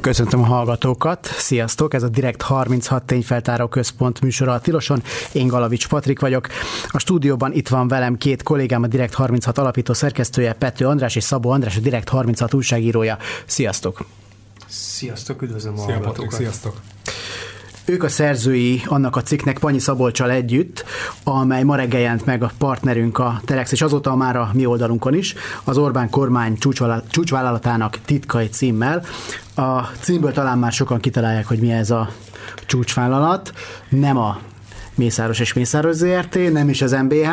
Köszöntöm a hallgatókat, sziasztok! Ez a Direkt 36 tényfeltáró központ műsora a Tiloson. Én Galavics Patrik vagyok. A stúdióban itt van velem két kollégám, a Direkt 36 alapító szerkesztője, Pető András és Szabó András, a Direkt 36 újságírója. Sziasztok! Sziasztok, üdvözlöm a Szia, hallgatókat! Patrik, sziasztok! Ők a szerzői annak a cikknek Panyi Szabolcsal együtt, amely ma reggel jelent meg a partnerünk a Telex, és azóta már a mi oldalunkon is, az Orbán kormány csúcsvállalatának titkai címmel. A címből talán már sokan kitalálják, hogy mi ez a csúcsvállalat. Nem a Mészáros és Mészáros ZRT, nem is az MBH,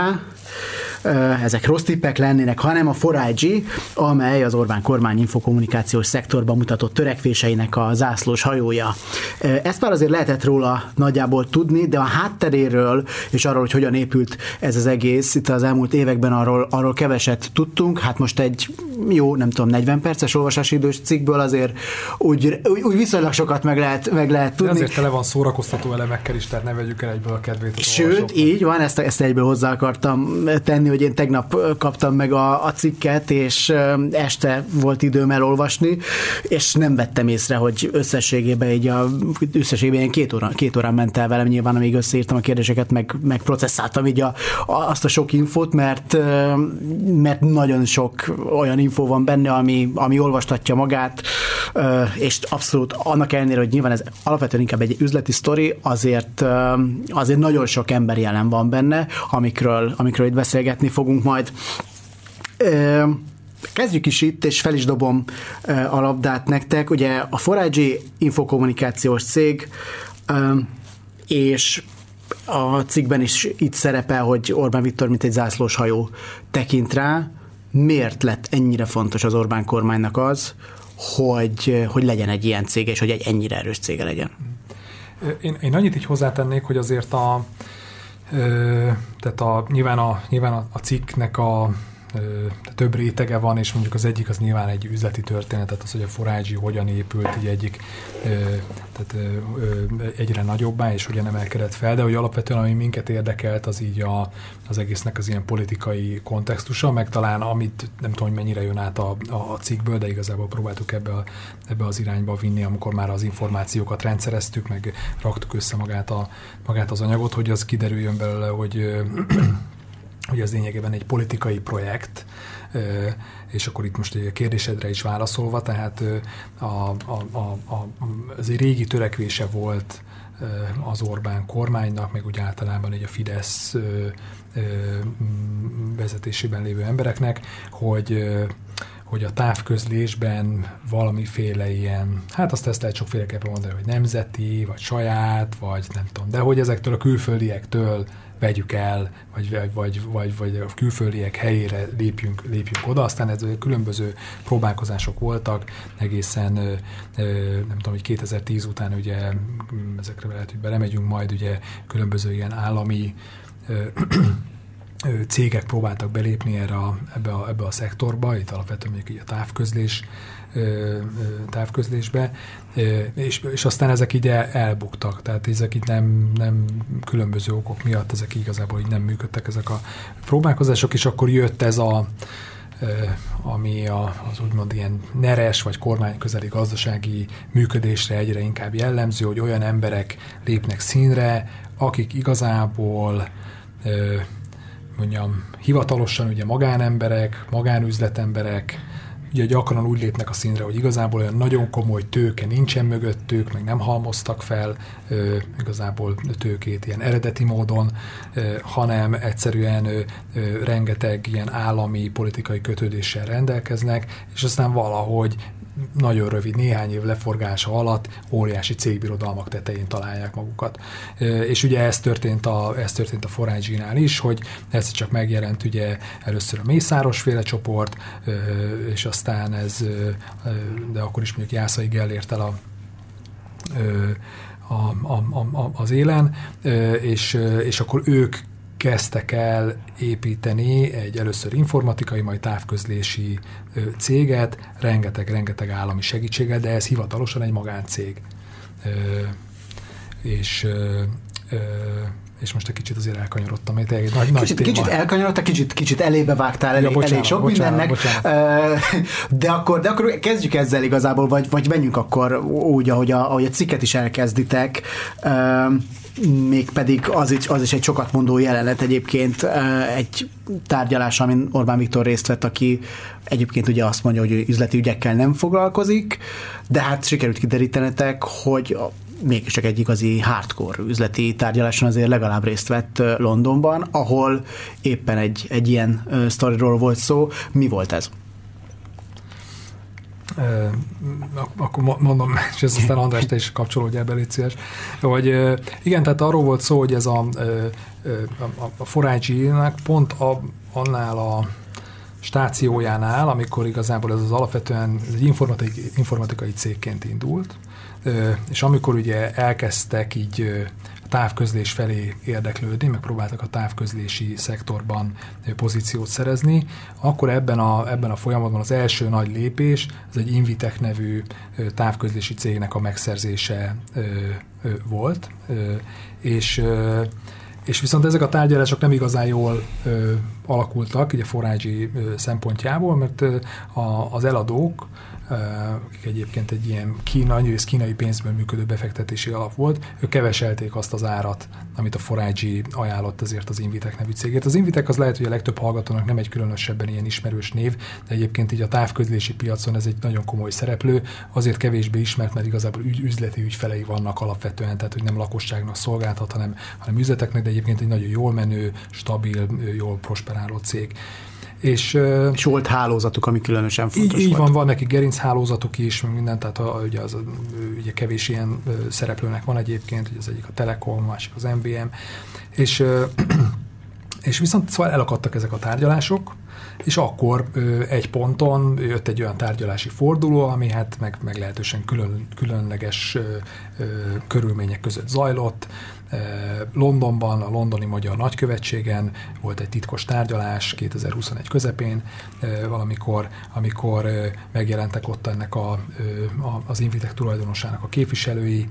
ezek rossz tippek lennének, hanem a 4 amely az Orbán kormány infokommunikációs szektorban mutatott törekvéseinek a zászlós hajója. Ezt már azért lehetett róla nagyjából tudni, de a hátteréről és arról, hogy hogyan épült ez az egész, itt az elmúlt években arról, arról keveset tudtunk. Hát most egy jó, nem tudom, 40 perces olvasási idős cikkből azért úgy, úgy viszonylag sokat meg lehet, meg lehet tudni. De azért tele van szórakoztató elemekkel is, tehát ne vegyük el egyből a kedvét. Sőt, így van, ezt, ezt egyből hozzá akartam tenni, hogy én tegnap kaptam meg a, a cikket, és este volt időm elolvasni, és nem vettem észre, hogy összességében így a, összességében ilyen két, óra, két órán ment el velem, nyilván amíg összeírtam a kérdéseket, meg, meg processzáltam így a, a, azt a sok infót, mert, mert nagyon sok olyan info van benne, ami, ami olvastatja magát, és abszolút annak ellenére, hogy nyilván ez alapvetően inkább egy üzleti sztori, azért, azért nagyon sok ember jelen van benne, amikről, amikről itt beszélgetni fogunk majd. Kezdjük is itt, és fel is dobom a labdát nektek. Ugye a Forage infokommunikációs cég, és a cikkben is itt szerepel, hogy Orbán Viktor mint egy zászlós hajó tekint rá. Miért lett ennyire fontos az Orbán kormánynak az, hogy, hogy legyen egy ilyen cég, és hogy egy ennyire erős cége legyen? Én, én annyit így hozzátennék, hogy azért a, tehát a, nyilván, a, nyilván a, a cikknek a több rétege van, és mondjuk az egyik az nyilván egy üzleti történet, tehát az, hogy a Forágyi hogyan épült, így egyik tehát egyre nagyobbá, és hogyan emelkedett fel, de hogy alapvetően ami minket érdekelt, az így a, az egésznek az ilyen politikai kontextusa, meg talán amit nem tudom, hogy mennyire jön át a, a cikkből, de igazából próbáltuk ebbe, a, ebbe az irányba vinni, amikor már az információkat rendszereztük, meg raktuk össze magát, a, magát az anyagot, hogy az kiderüljön belőle, hogy hogy ez lényegében egy politikai projekt, és akkor itt most egy kérdésedre is válaszolva, tehát a, a, a, a, az egy régi törekvése volt az Orbán kormánynak, meg úgy általában egy a Fidesz vezetésében lévő embereknek, hogy hogy a távközlésben valamiféle ilyen, hát azt ezt lehet sokféleképpen mondani, hogy nemzeti, vagy saját, vagy nem tudom, de hogy ezektől a külföldiektől vegyük el, vagy, vagy, vagy, vagy a külföldiek helyére lépjünk, lépjünk oda. Aztán ez különböző próbálkozások voltak, egészen nem tudom, hogy 2010 után ugye ezekre lehet, hogy belemegyünk majd, ugye különböző ilyen állami cégek próbáltak belépni erre a, ebbe, a, ebbe a szektorba, itt alapvetően mondjuk így a távközlés, távközlésbe, és, és aztán ezek így elbuktak, tehát ezek így nem, nem különböző okok miatt, ezek igazából így nem működtek ezek a próbálkozások, és akkor jött ez a ami az úgymond ilyen neres vagy kormányközeli gazdasági működésre egyre inkább jellemző, hogy olyan emberek lépnek színre, akik igazából mondjam, hivatalosan ugye magánemberek, magánüzletemberek, ugye gyakran úgy lépnek a színre, hogy igazából olyan nagyon komoly tőke nincsen mögöttük, meg nem halmoztak fel ö, igazából tőkét ilyen eredeti módon, ö, hanem egyszerűen ö, ö, rengeteg ilyen állami politikai kötődéssel rendelkeznek, és aztán valahogy nagyon rövid, néhány év leforgása alatt óriási cégbirodalmak tetején találják magukat. És ugye ez történt a, ez történt a Forage-nál is, hogy ez csak megjelent ugye először a Mészáros féle csoport, és aztán ez, de akkor is mondjuk Jászai Gellért el a a, a, a, az élen, és, és akkor ők kezdtek el építeni egy először informatikai, majd távközlési céget, rengeteg-rengeteg állami segítséggel, de ez hivatalosan egy magáncég. És és most egy kicsit azért elkanyarodtam, egy nagy, nagy kicsit, téma. kicsit elkanyarodtál, kicsit, kicsit elébe vágtál elég, ja, bocsánat, elég sok bocsánat, mindennek, bocsánat. de akkor, de akkor kezdjük ezzel igazából, vagy, vagy menjünk akkor úgy, ahogy a, ahogy a cikket is elkezditek, mégpedig az is, az is egy sokat mondó jelenet egyébként, egy tárgyalás, amin Orbán Viktor részt vett, aki egyébként ugye azt mondja, hogy üzleti ügyekkel nem foglalkozik, de hát sikerült kiderítenetek, hogy mégiscsak egy igazi hardcore üzleti tárgyaláson azért legalább részt vett Londonban, ahol éppen egy, egy ilyen sztoriról volt szó. Mi volt ez? akkor mondom, és ez aztán András, te is kapcsolódjál be, légy szíves. Hogy igen, tehát arról volt szó, hogy ez a, a, a forágyi pont a, annál a stációjánál, amikor igazából ez az alapvetően egy informatikai, informatikai cégként indult, és amikor ugye elkezdtek így a távközlés felé érdeklődni, meg próbáltak a távközlési szektorban pozíciót szerezni, akkor ebben a, ebben a folyamatban az első nagy lépés, ez egy Invitek nevű távközlési cégnek a megszerzése volt, és és viszont ezek a tárgyalások nem igazán jól ö, alakultak, ugye forrágyi ö, szempontjából, mert ö, a, az eladók akik egyébként egy ilyen kínai, ez kínai pénzből működő befektetési alap volt, ők keveselték azt az árat, amit a Forágyi ajánlott azért az Invitek nevű cégét. Az Invitek az lehet, hogy a legtöbb hallgatónak nem egy különösebben ilyen ismerős név, de egyébként így a távközlési piacon ez egy nagyon komoly szereplő, azért kevésbé ismert, mert igazából ügy, üzleti ügyfelei vannak alapvetően, tehát hogy nem lakosságnak szolgáltat, hanem, hanem üzleteknek, de egyébként egy nagyon jól menő, stabil, jól prosperáló cég. És, és volt hálózatuk, ami különösen fontos így, így van, van neki gerinc hálózatuk is, meg minden, tehát a, ugye, az, ugye kevés ilyen szereplőnek van egyébként, ugye az egyik a Telekom, a másik az MVM, és, és viszont szóval elakadtak ezek a tárgyalások, és akkor egy ponton jött egy olyan tárgyalási forduló, ami hát meg, meglehetősen külön, különleges ö, ö, körülmények között zajlott, Londonban, a londoni magyar nagykövetségen volt egy titkos tárgyalás 2021 közepén, valamikor, amikor megjelentek ott ennek a, az Invitek tulajdonosának a képviselői,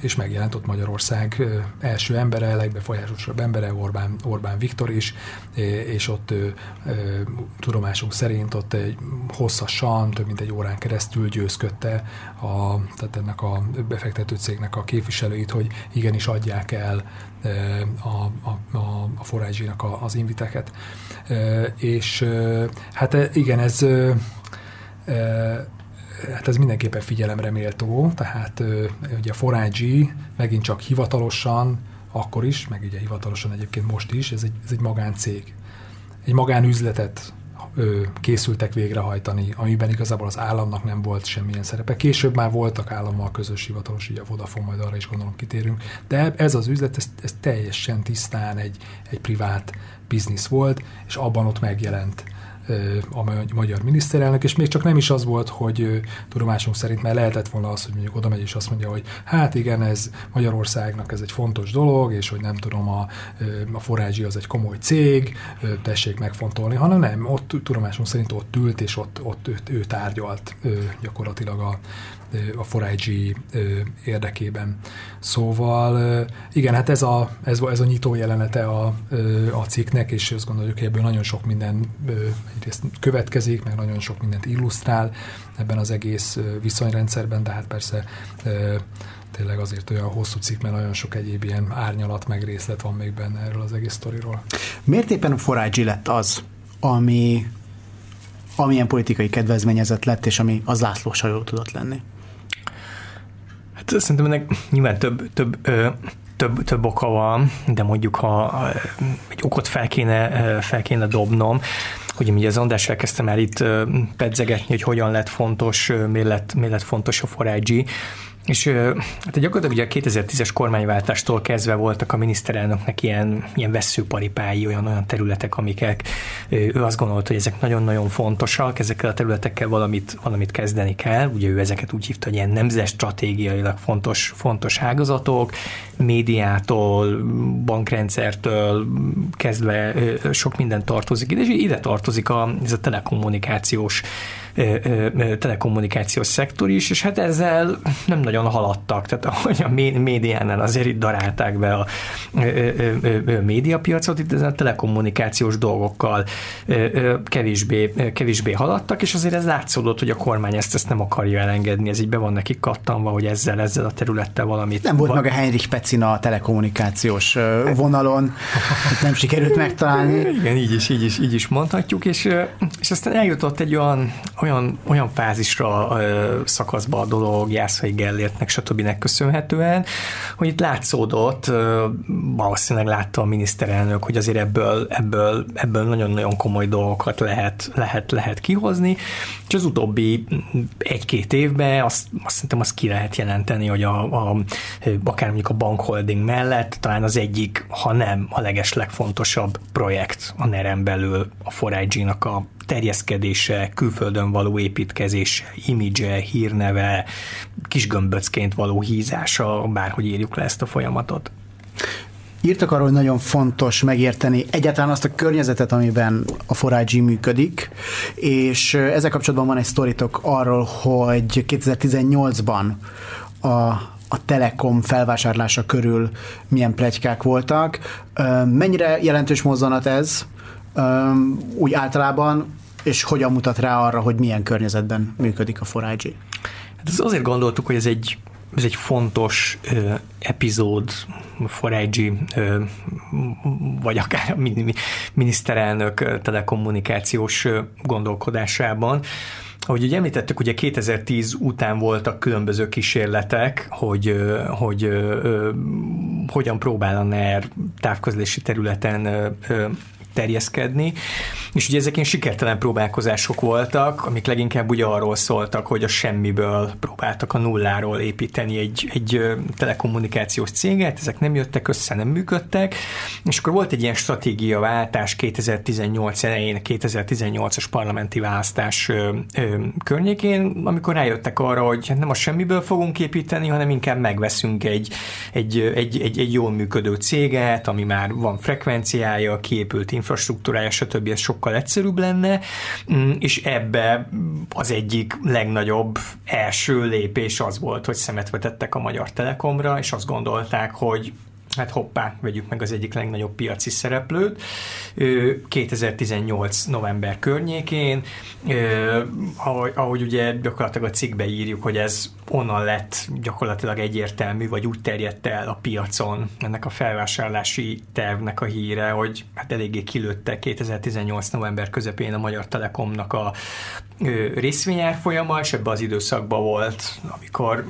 és megjelent ott Magyarország első embere, legbefolyásosabb embere, Orbán, Orbán Viktor is, és ott tudomásunk szerint ott egy hosszasan, több mint egy órán keresztül győzködte a, tehát ennek a befektető cégnek a képviselőit, hogy igenis adják adják el a, a, a, forrágyinak az inviteket. És hát igen, ez hát ez mindenképpen figyelemre méltó, tehát ugye a Forágyi megint csak hivatalosan, akkor is, meg ugye hivatalosan egyébként most is, ez egy, ez egy magáncég. Egy magánüzletet készültek végrehajtani, amiben igazából az államnak nem volt semmilyen szerepe. Később már voltak állammal közös hivatalos, ugye a Vodafone, majd arra is gondolom kitérünk, de ez az üzlet, ez, ez teljesen tisztán egy, egy privát biznisz volt, és abban ott megjelent a magyar miniszterelnök, és még csak nem is az volt, hogy tudomásunk szerint, mert lehetett volna az, hogy mondjuk oda megy és azt mondja, hogy hát igen, ez Magyarországnak ez egy fontos dolog, és hogy nem tudom, a, a forrágyi az egy komoly cég, tessék megfontolni, hanem nem, ott tudomásunk szerint ott ült, és ott, ott ő, ő tárgyalt gyakorlatilag a, a Forágyi érdekében. Szóval igen, hát ez a, ez, ez a nyitó jelenete a, a cikknek, és azt gondoljuk, hogy ebből nagyon sok minden egyrészt következik, meg nagyon sok mindent illusztrál ebben az egész viszonyrendszerben, de hát persze tényleg azért olyan hosszú cikk, mert nagyon sok egyéb ilyen árnyalat meg részlet van még benne erről az egész sztoriról. Miért éppen a Forágyi lett az, ami amilyen politikai kedvezményezett lett, és ami az László sajó tudott lenni? Hát szerintem ennek nyilván több, több ö, több, több oka van, de mondjuk ha egy okot fel kéne, fel kéne dobnom, hogy ugye az András elkezdtem el itt pedzegetni, hogy hogyan lett fontos, miért lett, miért lett fontos a 4 és hát gyakorlatilag ugye a 2010-es kormányváltástól kezdve voltak a miniszterelnöknek ilyen, ilyen veszőparipái, olyan, olyan területek, amikek ő azt gondolta, hogy ezek nagyon-nagyon fontosak, ezekkel a területekkel valamit, valamit kezdeni kell. Ugye ő ezeket úgy hívta, hogy ilyen nemzet stratégiailag fontos, fontos ágazatok, médiától, bankrendszertől kezdve sok minden tartozik ide, és ide tartozik a, ez a telekommunikációs telekommunikációs szektor is, és hát ezzel nem nagyon haladtak, tehát ahogy a médiánál azért itt darálták be a médiapiacot, itt ezen a telekommunikációs dolgokkal kevésbé, kevésbé haladtak, és azért ez látszódott, hogy a kormány ezt, ezt nem akarja elengedni, ez így be van nekik kattanva, hogy ezzel, ezzel a területtel valamit... Nem volt meg a Heinrich Pecina a telekommunikációs vonalon, nem sikerült megtalálni. Igen, így is, így is, így is mondhatjuk, és, és aztán eljutott egy olyan, olyan, olyan fázisra szakaszba a dolog Jászai Gellértnek, stb. köszönhetően, hogy itt látszódott, valószínűleg látta a miniszterelnök, hogy azért ebből, ebből, ebből nagyon-nagyon komoly dolgokat lehet, lehet, lehet kihozni, és az utóbbi egy-két évben azt, azt szerintem azt ki lehet jelenteni, hogy a, a, akár mondjuk a bankholding mellett talán az egyik, ha nem a leges legfontosabb projekt a NEREN belül a 4 nak a terjeszkedése, külföldön való építkezése, imidzse, hírneve, kisgömböcként való hízása, bárhogy írjuk le ezt a folyamatot. Írtak arról, hogy nagyon fontos megérteni egyáltalán azt a környezetet, amiben a Forágyi működik, és ezzel kapcsolatban van egy sztoritok arról, hogy 2018-ban a, a Telekom felvásárlása körül milyen plegykák voltak. Mennyire jelentős mozzanat ez úgy általában, és hogyan mutat rá arra, hogy milyen környezetben működik a 4 Hát ez azért gondoltuk, hogy ez egy ez egy fontos ö, epizód Forágyi vagy akár a miniszterelnök telekommunikációs gondolkodásában. Ahogy ugye említettük, ugye 2010 után voltak különböző kísérletek, hogy, hogy hogyan próbál a NER távközlési területen terjeszkedni, és ugye ezek ilyen sikertelen próbálkozások voltak, amik leginkább ugye arról szóltak, hogy a semmiből próbáltak a nulláról építeni egy, egy telekommunikációs céget, ezek nem jöttek össze, nem működtek, és akkor volt egy ilyen stratégiaváltás 2018 elején, 2018-as parlamenti választás ö, ö, környékén, amikor rájöttek arra, hogy hát nem a semmiből fogunk építeni, hanem inkább megveszünk egy, egy, egy, egy, egy jól működő céget, ami már van frekvenciája, kiépült infrastruktúrája, stb. ez sokkal egyszerűbb lenne, mm, és ebbe az egyik legnagyobb első lépés az volt, hogy szemet vetettek a Magyar Telekomra, és azt gondolták, hogy hát hoppá, vegyük meg az egyik legnagyobb piaci szereplőt, 2018 november környékén, ahogy, ahogy ugye gyakorlatilag a cikkbe írjuk, hogy ez onnan lett gyakorlatilag egyértelmű, vagy úgy terjedt el a piacon ennek a felvásárlási tervnek a híre, hogy hát eléggé kilőtte 2018 november közepén a Magyar Telekomnak a részvényárfolyama, és ebbe az időszakban volt, amikor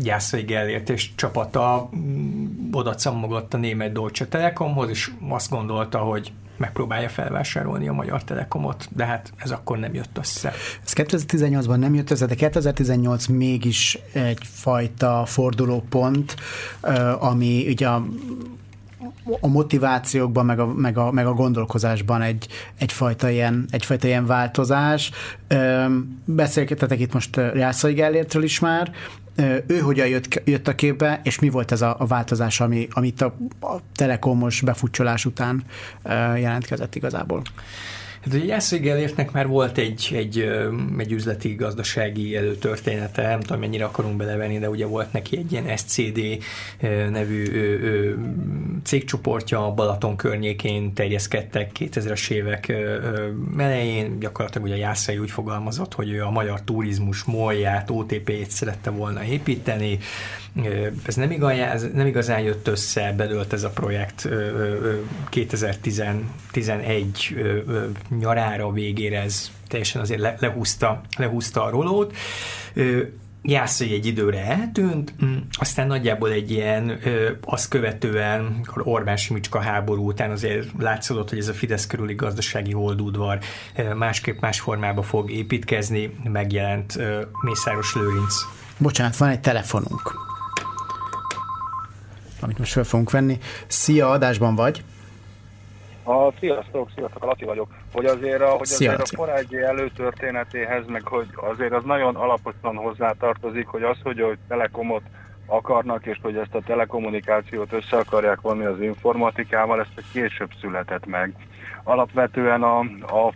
Gyászai Gellért és csapata mm, oda cammogott a német Deutsche Telekomhoz, és azt gondolta, hogy megpróbálja felvásárolni a Magyar Telekomot, de hát ez akkor nem jött össze. Ez 2018-ban nem jött össze, de 2018 mégis egyfajta fordulópont, ami ugye a a motivációkban, meg a, meg a, meg a gondolkozásban egy, egyfajta, ilyen, egyfajta ilyen változás. Beszélgetetek itt most Jászai Gellértről is már, ő hogyan jött, jött a képbe, és mi volt ez a, a változás, ami, amit a, a telekomos befutcsolás után jelentkezett igazából? Hát ugye Jászai Gellértnek már volt egy, egy, egy üzleti gazdasági előtörténete, nem tudom mennyire akarunk belevenni, de ugye volt neki egy ilyen SCD nevű cégcsoportja a Balaton környékén terjeszkedtek 2000-es évek elején, gyakorlatilag ugye Jászai úgy fogalmazott, hogy ő a magyar turizmus molját, OTP-t szerette volna építeni, ez nem igazán, ez nem igazán jött össze, bedőlt ez a projekt 2011 nyarára végére, ez teljesen azért le, lehúzta, lehúzta a rolót. Jászai egy időre eltűnt, mm, aztán nagyjából egy ilyen, azt követően, Orbán Simicska háború után azért látszódott, hogy ez a Fidesz körüli gazdasági holdudvar másképp más formába fog építkezni, megjelent Mészáros Lőrinc. Bocsánat, van egy telefonunk amit most fel fogunk venni. Szia, adásban vagy? A, sziasztok, sziasztok, Laci vagyok. Hogy azért, a, hogy azért a korábbi előtörténetéhez, meg hogy azért az nagyon alaposan hozzátartozik, hogy az, hogy a Telekomot akarnak, és hogy ezt a telekommunikációt össze akarják vonni az informatikával, ezt később született meg. Alapvetően a,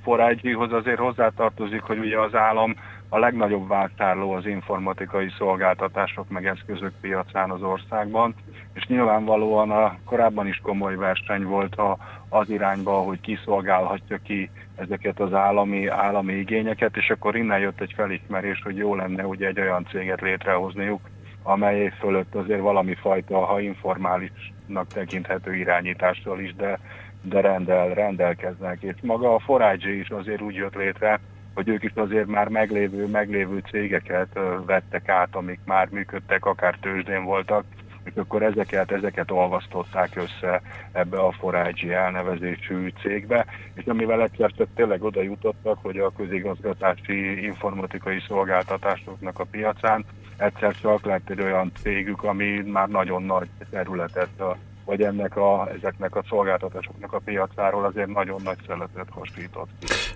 a 4 azért hozzátartozik, hogy ugye az állam a legnagyobb vásárló az informatikai szolgáltatások meg eszközök piacán az országban, és nyilvánvalóan a korábban is komoly verseny volt a, az irányba, hogy kiszolgálhatja ki ezeket az állami, állami igényeket, és akkor innen jött egy felismerés, hogy jó lenne ugye egy olyan céget létrehozniuk, amely fölött azért valami fajta, ha informálisnak tekinthető irányítással is, de, de rendel, rendelkeznek. És maga a Forage is azért úgy jött létre, hogy ők is azért már meglévő, meglévő cégeket vettek át, amik már működtek, akár tőzsdén voltak, és akkor ezeket, ezeket olvasztották össze ebbe a Forage elnevezésű cégbe, és amivel egyszer csak tényleg oda jutottak, hogy a közigazgatási informatikai szolgáltatásoknak a piacán egyszer csak lett egy olyan cégük, ami már nagyon nagy területet vagy ennek a, ezeknek a szolgáltatásoknak a piacáról azért nagyon nagy szeletet hasított.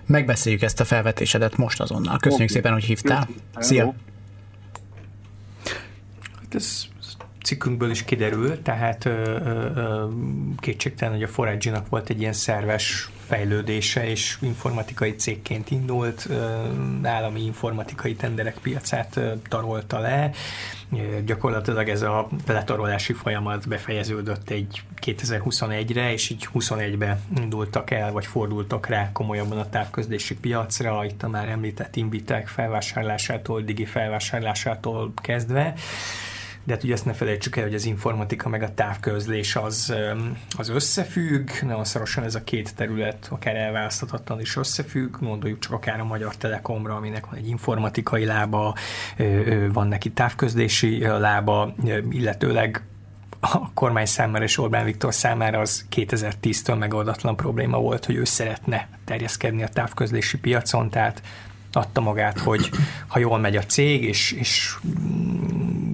Megbeszéljük ezt a felvetésedet most azonnal. Köszönjük okay. szépen, hogy hívtál. Szia! Hát ez cikkünkből is kiderül, tehát ö, ö, kétségtelen, hogy a forage volt egy ilyen szerves fejlődése, és informatikai cégként indult, ö, állami informatikai tenderek piacát ö, tarolta le. Gyakorlatilag ez a letarolási folyamat befejeződött egy 2021-re, és így 21-be indultak el, vagy fordultak rá komolyabban a távközlési piacra, itt a már említett Invitek felvásárlásától, digi felvásárlásától kezdve de hát ugye ezt ne felejtsük el, hogy az informatika meg a távközlés az, az összefügg, nagyon szorosan ez a két terület akár elválaszthatatlan is összefügg, gondoljuk csak akár a Magyar Telekomra, aminek van egy informatikai lába, van neki távközlési lába, illetőleg a kormány számára és Orbán Viktor számára az 2010-től megoldatlan probléma volt, hogy ő szeretne terjeszkedni a távközlési piacon, tehát adta magát, hogy ha jól megy a cég, és, és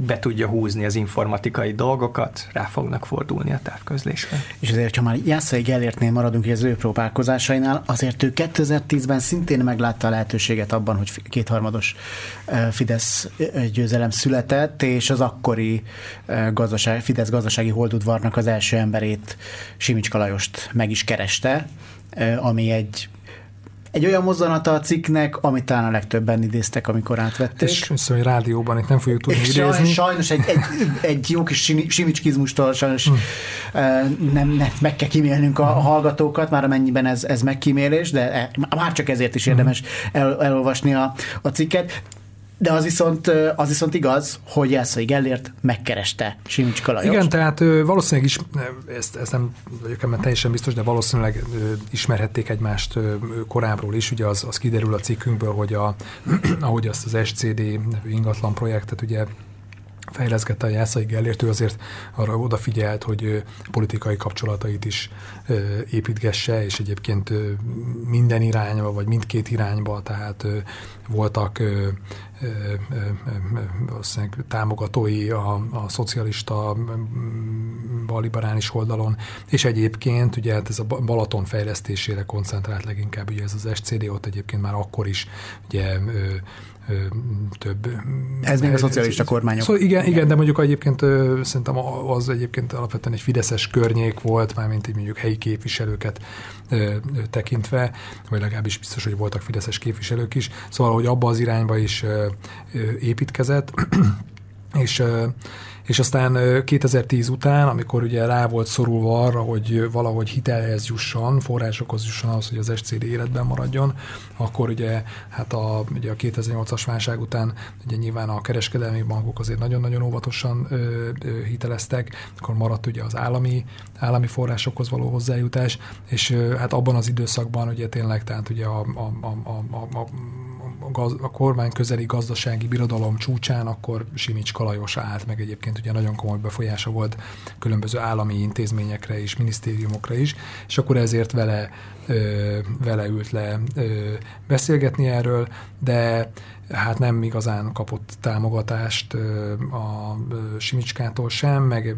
be tudja húzni az informatikai dolgokat, rá fognak fordulni a távközlésre. És azért, ha már Jászai Gellértnél maradunk az ő próbálkozásainál, azért ő 2010-ben szintén meglátta a lehetőséget abban, hogy kétharmados Fidesz győzelem született, és az akkori gazdaság, Fidesz gazdasági holdudvarnak az első emberét, Simics Kalajost meg is kereste, ami egy egy olyan mozzanata a cikknek, amit talán a legtöbben idéztek, amikor átvették. És köszönöm, hogy rádióban itt nem fogjuk tudni és idézni. Sajnos egy, egy, egy jó kis simicskizmustól sajnos hmm. nem, nem, meg kell kimélnünk a hallgatókat, már amennyiben ez, ez megkímélés, de e, már csak ezért is érdemes hmm. el, elolvasni a, a cikket. De az viszont, az viszont igaz, hogy Jászai Gellért megkereste Simicska Lajos. Igen, tehát valószínűleg is, ezt, ezt nem vagyok ebben teljesen biztos, de valószínűleg ismerhették egymást korábbról is. Ugye az, az kiderül a cikkünkből, hogy a, ahogy azt az SCD ingatlan projektet ugye fejleszgette a Jászai Gellért, ő azért arra odafigyelt, hogy politikai kapcsolatait is építgesse, és egyébként minden irányba, vagy mindkét irányba, tehát voltak támogatói a, a szocialista, a liberális oldalon, és egyébként ugye hát ez a Balaton fejlesztésére koncentrált leginkább, ugye ez az SCD ott egyébként már akkor is ugye több... Ez még a szocialista kormányok. Szóval igen, igen, igen, de mondjuk egyébként szerintem az egyébként alapvetően egy fideszes környék volt, mármint így mondjuk helyi képviselőket tekintve, vagy legalábbis biztos, hogy voltak fideszes képviselők is. Szóval, hogy abba az irányba is építkezett, és és aztán 2010 után, amikor ugye rá volt szorulva arra, hogy valahogy hitelhez jusson, forrásokhoz jusson az, hogy az SCD életben maradjon, akkor ugye hát a, ugye a 2008-as válság után ugye nyilván a kereskedelmi bankok azért nagyon-nagyon óvatosan ö, ö, hiteleztek, akkor maradt ugye az állami, állami forrásokhoz való hozzájutás, és ö, hát abban az időszakban ugye tényleg, tehát ugye a, a, a, a, a gaz, a kormány közeli gazdasági birodalom csúcsán, akkor Simics Kalajos állt, meg egyébként ugye nagyon komoly befolyása volt különböző állami intézményekre és minisztériumokra is, és akkor ezért vele vele ült le beszélgetni erről, de hát nem igazán kapott támogatást a Simicskától sem, meg,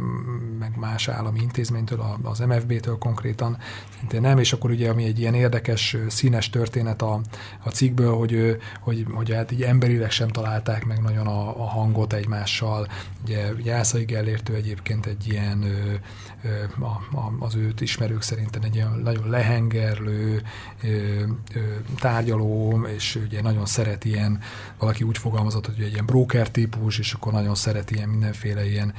meg más állami intézménytől, az MFB-től konkrétan szintén nem, és akkor ugye ami egy ilyen érdekes, színes történet a, a cikkből, hogy, hogy, hogy hát így emberileg sem találták meg nagyon a, a hangot egymással. Ugye Jászai Gellértő egyébként egy ilyen a, a, az őt ismerők szerint egy ilyen nagyon lehengerlő, tárgyaló, és ugye nagyon szeret ilyen valaki úgy fogalmazott, hogy egy ilyen broker típus, és akkor nagyon szereti ilyen mindenféle ilyen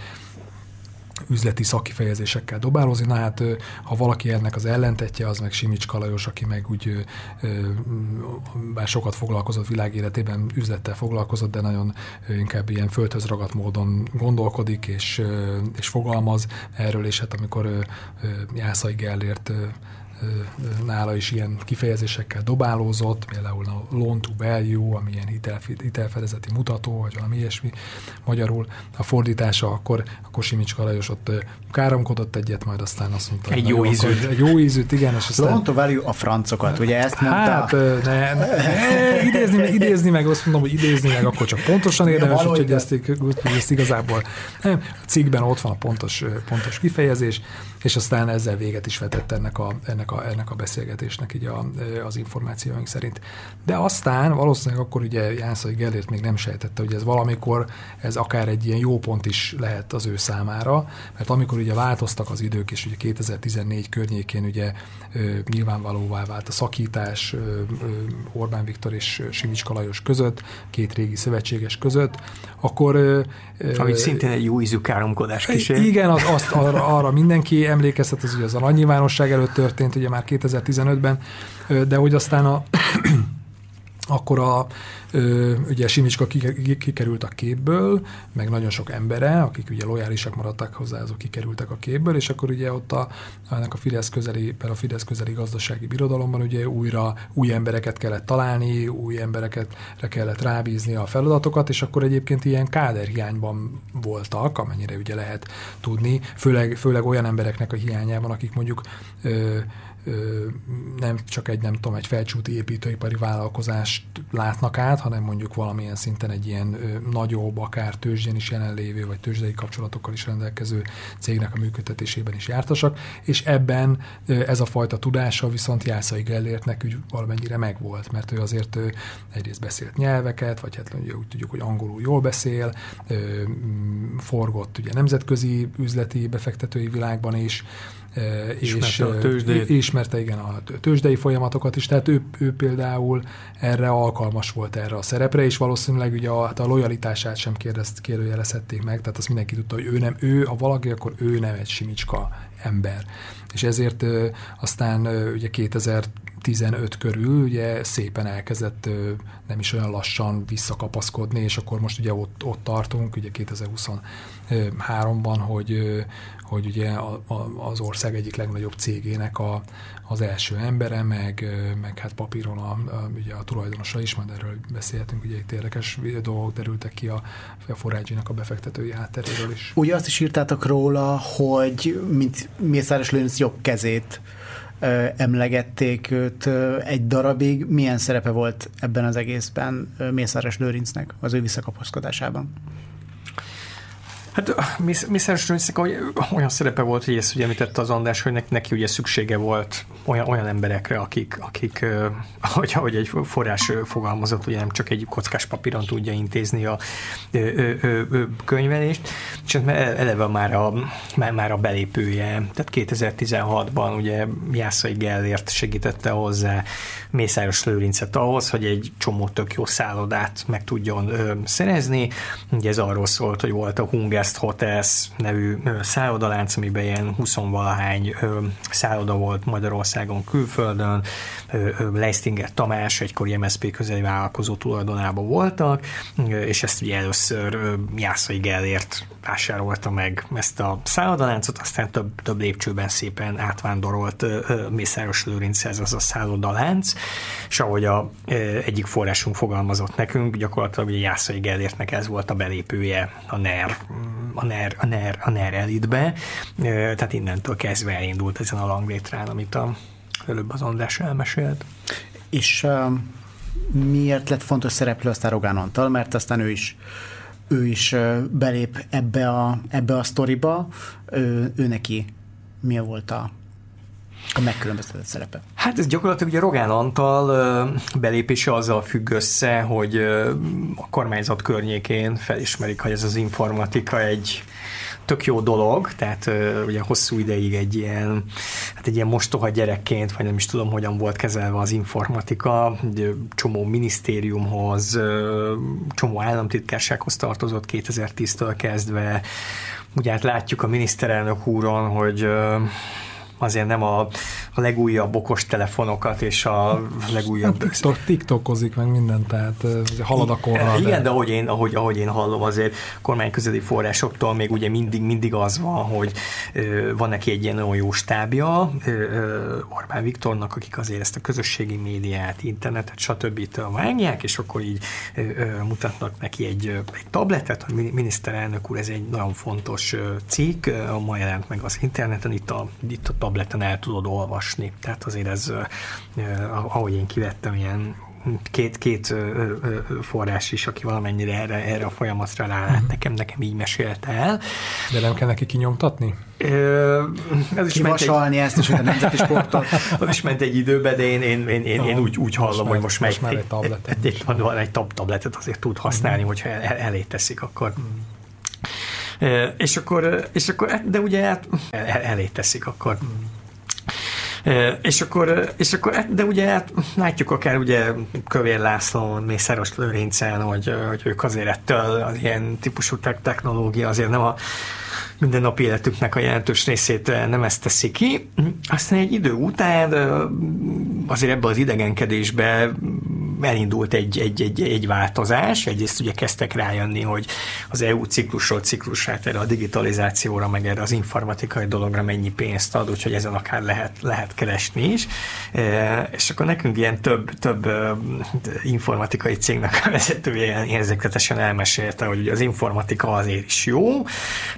üzleti szakifejezésekkel dobálozni. Na hát, ha valaki ennek az ellentetje, az meg Simics Kalajos, aki meg úgy bár sokat foglalkozott világéletében, üzlettel foglalkozott, de nagyon inkább ilyen földhöz ragadt módon gondolkodik és, és fogalmaz erről, és hát amikor Jászai Gellért nála is ilyen kifejezésekkel dobálózott, például a loan to value, ami ilyen hitel, hitelfedezeti mutató, vagy valami ilyesmi magyarul a fordítása, akkor, akkor Simics Karajos ott káromkodott egyet, majd aztán azt mondta, egy jó ízűt. Egy jó ízűt, igen. És aztán, loan to value a francokat, ugye ezt mondta? Hát, ne, ne, idézni, idézni meg, azt mondom, hogy idézni meg, akkor csak pontosan érdemes, úgyhogy ezt, ezt igazából nem. A cikkben ott van a pontos, pontos kifejezés, és aztán ezzel véget is vetett ennek a, ennek a, ennek a beszélgetésnek így a, az információink szerint. De aztán valószínűleg akkor ugye Jánszai Gellért még nem sejtette, hogy ez valamikor ez akár egy ilyen jó pont is lehet az ő számára, mert amikor ugye változtak az idők, és ugye 2014 környékén ugye nyilvánvalóvá vált a szakítás Orbán Viktor és Simics Kalajos között, két régi szövetséges között, akkor... Amit szintén egy jó ízű káromkodás kísér. Igen, az, azt arra, arra mindenki emlékeztet, az ugye az a nagy nyilvánosság előtt történt, ugye már 2015-ben, de hogy aztán a akkor a, ö, ugye Simicska kikerült a képből, meg nagyon sok embere, akik ugye lojálisak maradtak hozzá, azok kikerültek a képből, és akkor ugye ott a, ennek a Fidesz közeli, a Fidesz közeli gazdasági birodalomban ugye újra új embereket kellett találni, új embereket kellett rábízni a feladatokat, és akkor egyébként ilyen káderhiányban voltak, amennyire ugye lehet tudni, főleg, főleg olyan embereknek a hiányában, akik mondjuk ö, nem csak egy, nem tudom, egy felcsúti építőipari vállalkozást látnak át, hanem mondjuk valamilyen szinten egy ilyen nagyobb, akár tőzsdén is jelenlévő, vagy tőzsdei kapcsolatokkal is rendelkező cégnek a működtetésében is jártasak, és ebben ez a fajta tudása viszont Jászai Gellértnek úgy valamennyire megvolt, mert ő azért egyrészt beszélt nyelveket, vagy hát ugye úgy tudjuk, hogy angolul jól beszél, forgott ugye nemzetközi üzleti befektetői világban is, ismerte és a tőzsdét. ismerte igen a tőzsdei folyamatokat is, tehát ő, ő például erre alkalmas volt erre a szerepre, és valószínűleg ugye a, hát a lojalitását sem kérdezt, kérdőjelezhették meg, tehát azt mindenki tudta, hogy ő nem ő, ha valaki, akkor ő nem egy simicska ember. És ezért aztán ugye 2000 15 körül ugye szépen elkezdett nem is olyan lassan visszakapaszkodni, és akkor most ugye ott, ott tartunk, ugye 2023-ban, hogy, hogy ugye az ország egyik legnagyobb cégének a, az első embere, meg, meg hát papíron a, a, ugye a tulajdonosa is, majd erről beszélhetünk, ugye itt érdekes dolgok derültek ki a, a forrágyinak a befektetői hátteréről is. Ugye azt is írtátok róla, hogy mint Mészáros Lőnc jobb kezét emlegették őt egy darabig. Milyen szerepe volt ebben az egészben Mészáros Lőrincnek az ő visszakapaszkodásában? Hát Mészáros Lőrincnek olyan szerepe volt, hogy ezt ugye említette az András, hogy neki ugye szüksége volt olyan, olyan emberekre, akik, akik ahogy, ahogy egy forrás fogalmazott, ugye nem csak egy kockás papíron tudja intézni a ö, ö, ö, könyvelést, és eleve már a, már, már a belépője, tehát 2016-ban ugye Jászai Gellért segítette hozzá Mészáros Lőrincet ahhoz, hogy egy csomó tök jó szállodát meg tudjon ö, szerezni. Ugye ez arról szólt, hogy volt a Hungest Hotels nevű szállodalánc, amiben ilyen 20-valahány szálloda volt Magyarországon, külföldön, Leistinger Tamás, egykori MSZP közeli vállalkozó tulajdonában voltak, és ezt ugye először Jászai Gellért vásárolta meg ezt a szállodaláncot, aztán több, több lépcsőben szépen átvándorolt Mészáros Lőrinchez az a szállodalánc, és ahogy a egyik forrásunk fogalmazott nekünk, gyakorlatilag ugye Jászai Gellértnek ez volt a belépője a NER, a NER, a NER, a NER elitbe, tehát innentől kezdve elindult ezen a langlétrán, amit a előbb az András elmesélt. És uh, miért lett fontos szereplő aztán Rogán Antal? Mert aztán ő is ő is belép ebbe a, ebbe a sztoriba, ő, ő neki mi volt a, a megkülönböztetett szerepe? Hát ez gyakorlatilag ugye Rogán Antal belépése azzal függ össze, hogy a kormányzat környékén felismerik, hogy ez az informatika egy tök jó dolog, tehát ugye hosszú ideig egy ilyen, hát egy ilyen mostoha gyerekként, vagy nem is tudom, hogyan volt kezelve az informatika, egy csomó minisztériumhoz, csomó államtitkársághoz tartozott 2010-től kezdve, ugye hát látjuk a miniszterelnök úron, hogy azért nem a, a legújabb okos telefonokat és a legújabb... Hát TikTok, TikTokozik meg mindent, tehát halad a korral. Igen, de, de ahogy, én, ahogy, ahogy én hallom, azért kormányközeli forrásoktól még ugye mindig, mindig az van, hogy ö, van neki egy ilyen olyan jó stábja, ö, ö, Orbán Viktornak, akik azért ezt a közösségi médiát, internetet, stb. vágják, és akkor így ö, ö, mutatnak neki egy, egy tabletet, a miniszterelnök úr, ez egy nagyon fontos cikk, ma jelent meg az interneten, itt a, itt a tableten el tudod olvasni. Tehát azért ez, ahogy én kivettem, ilyen két, két forrás is, aki valamennyire erre, erre a folyamatra rálát, uh-huh. nekem, nekem így mesélte el. De nem kell neki kinyomtatni? ez is Kivasalni egy... ezt is, hogy a nemzeti sportot. az is ment egy időbe, de én, én, én, én, én úgy, úgy hallom, most hogy most, most már egy tabletet. Egy, egy, van egy tab tabletet azért tud használni, uh-huh. hogyha el, elé teszik, akkor uh-huh. És akkor, és akkor, de ugye hát el, elé teszik akkor. És akkor, és akkor, de ugye hát látjuk akár ugye Kövér Lászlón, Mészáros Lőrincen, hogy, hogy ők azért ettől az ilyen típusú technológia azért nem a mindennapi életüknek a jelentős részét nem ezt teszi ki. Aztán egy idő után azért ebbe az idegenkedésbe elindult egy, egy, egy, egy változás. Egyrészt ugye kezdtek rájönni, hogy az EU ciklusról ciklusra, erre a digitalizációra, meg erre az informatikai dologra mennyi pénzt ad, úgyhogy ezen akár lehet, lehet keresni is. E, és akkor nekünk ilyen több, több informatikai cégnek a vezetője ilyen érzékletesen elmesélte, hogy ugye az informatika azért is jó,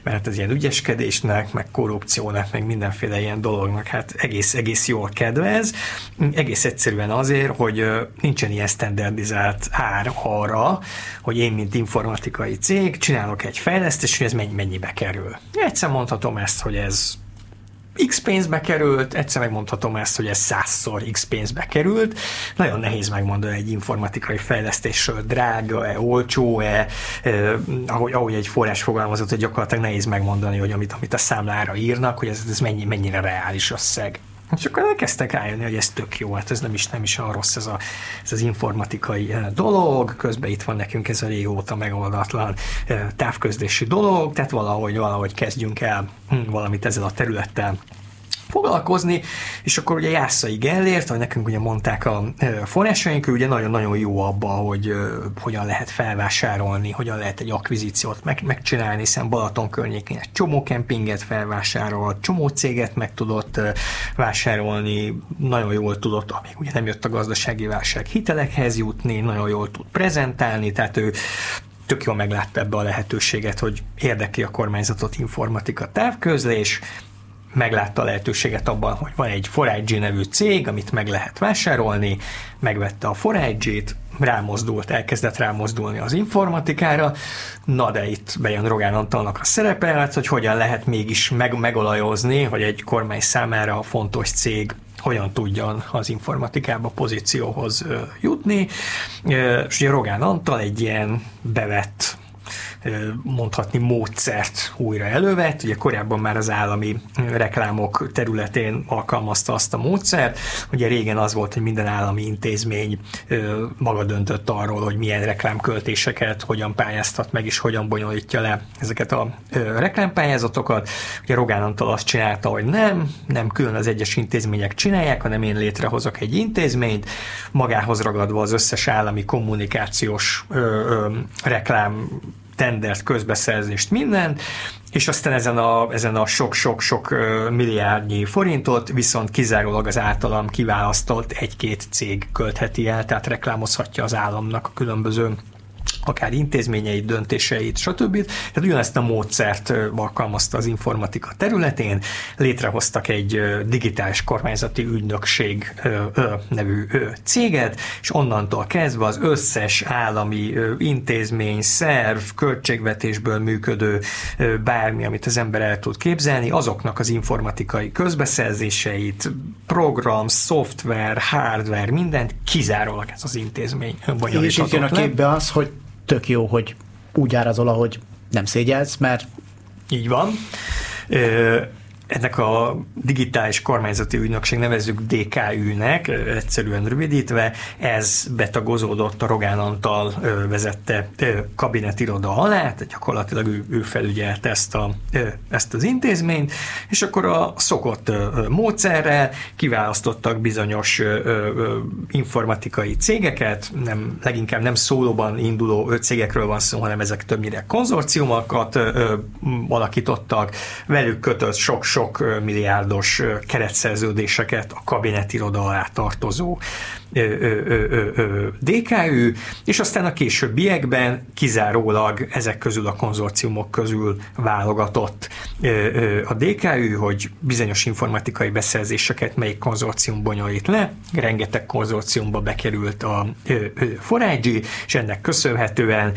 mert ez ilyen ügyeskedésnek, meg korrupciónak, meg mindenféle ilyen dolognak hát egész, egész jól kedvez. Egész egyszerűen azért, hogy nincsen ilyen standardizált ár arra, hogy én, mint informatikai cég, csinálok egy fejlesztést, hogy ez mennyi, mennyibe kerül. Egyszer mondhatom ezt, hogy ez X pénzbe került, egyszer megmondhatom ezt, hogy ez százszor X pénzbe került. Nagyon nehéz megmondani egy informatikai fejlesztésről, drága-e, olcsó-e, ahogy, ahogy egy forrás fogalmazott, hogy gyakorlatilag nehéz megmondani, hogy amit, amit a számlára írnak, hogy ez, ez mennyi, mennyire reális összeg. És akkor elkezdtek rájönni, hogy ez tök jó, hát ez nem is, nem is a rossz ez, a, ez az informatikai eh, dolog, közben itt van nekünk ez a régóta megoldatlan eh, távközlési dolog, tehát valahogy, valahogy kezdjünk el hm, valamit ezzel a területtel foglalkozni, és akkor ugye Jászai Gellért, hogy nekünk ugye mondták a forrásaink, ő ugye nagyon-nagyon jó abba, hogy hogyan lehet felvásárolni, hogyan lehet egy akvizíciót meg, megcsinálni, hiszen Balaton környékén egy csomó kempinget felvásárolt, csomó céget meg tudott vásárolni, nagyon jól tudott, amíg ugye nem jött a gazdasági válság hitelekhez jutni, nagyon jól tud prezentálni, tehát ő tök jól meglátta ebbe a lehetőséget, hogy érdekli a kormányzatot informatika távközlés, meglátta a lehetőséget abban, hogy van egy 4 nevű cég, amit meg lehet vásárolni, megvette a 4 rámozdult, elkezdett rámozdulni az informatikára, na de itt bejön Rogán Antalnak a szerepe, hát, hogy hogyan lehet mégis meg, megolajozni, hogy egy kormány számára a fontos cég hogyan tudjon az informatikába pozícióhoz jutni. És ugye Rogán Antal egy ilyen bevett mondhatni módszert újra elővett. Ugye korábban már az állami reklámok területén alkalmazta azt a módszert. Ugye régen az volt, hogy minden állami intézmény maga döntött arról, hogy milyen reklámköltéseket hogyan pályáztat meg, és hogyan bonyolítja le ezeket a reklámpályázatokat. Ugye Rogán Antal azt csinálta, hogy nem, nem külön az egyes intézmények csinálják, hanem én létrehozok egy intézményt, magához ragadva az összes állami kommunikációs ö, ö, reklám tendert, közbeszerzést, mindent, és aztán ezen a, ezen a sok-sok-sok milliárdnyi forintot viszont kizárólag az általam kiválasztott egy-két cég költheti el, tehát reklámozhatja az államnak a különböző akár intézményeit, döntéseit, stb. Tehát ugyanezt a módszert alkalmazta az informatika területén, létrehoztak egy digitális kormányzati ügynökség nevű céget, és onnantól kezdve az összes állami intézmény, szerv, költségvetésből működő bármi, amit az ember el tud képzelni, azoknak az informatikai közbeszerzéseit, program, szoftver, hardware, mindent kizárólag ez az intézmény És itt jön a képbe az, hogy tök jó, hogy úgy árazol, ahogy nem szégyelsz, mert... Így van ennek a digitális kormányzati ügynökség nevezzük DKÜ-nek, egyszerűen rövidítve, ez betagozódott a Rogán Antal vezette kabinetiroda alá, tehát gyakorlatilag ő, ő felügyelt ezt, a, ezt az intézményt, és akkor a szokott módszerrel kiválasztottak bizonyos informatikai cégeket, nem, leginkább nem szólóban induló cégekről van szó, hanem ezek többnyire konzorciumokat alakítottak, velük kötött sok-sok sok milliárdos keretszerződéseket a kabinetiroda alá tartozó DKÜ, és aztán a későbbiekben kizárólag ezek közül a konzorciumok közül válogatott a DKÜ, hogy bizonyos informatikai beszerzéseket melyik konzorcium bonyolít le, rengeteg konzorciumba bekerült a Forágyi, és ennek köszönhetően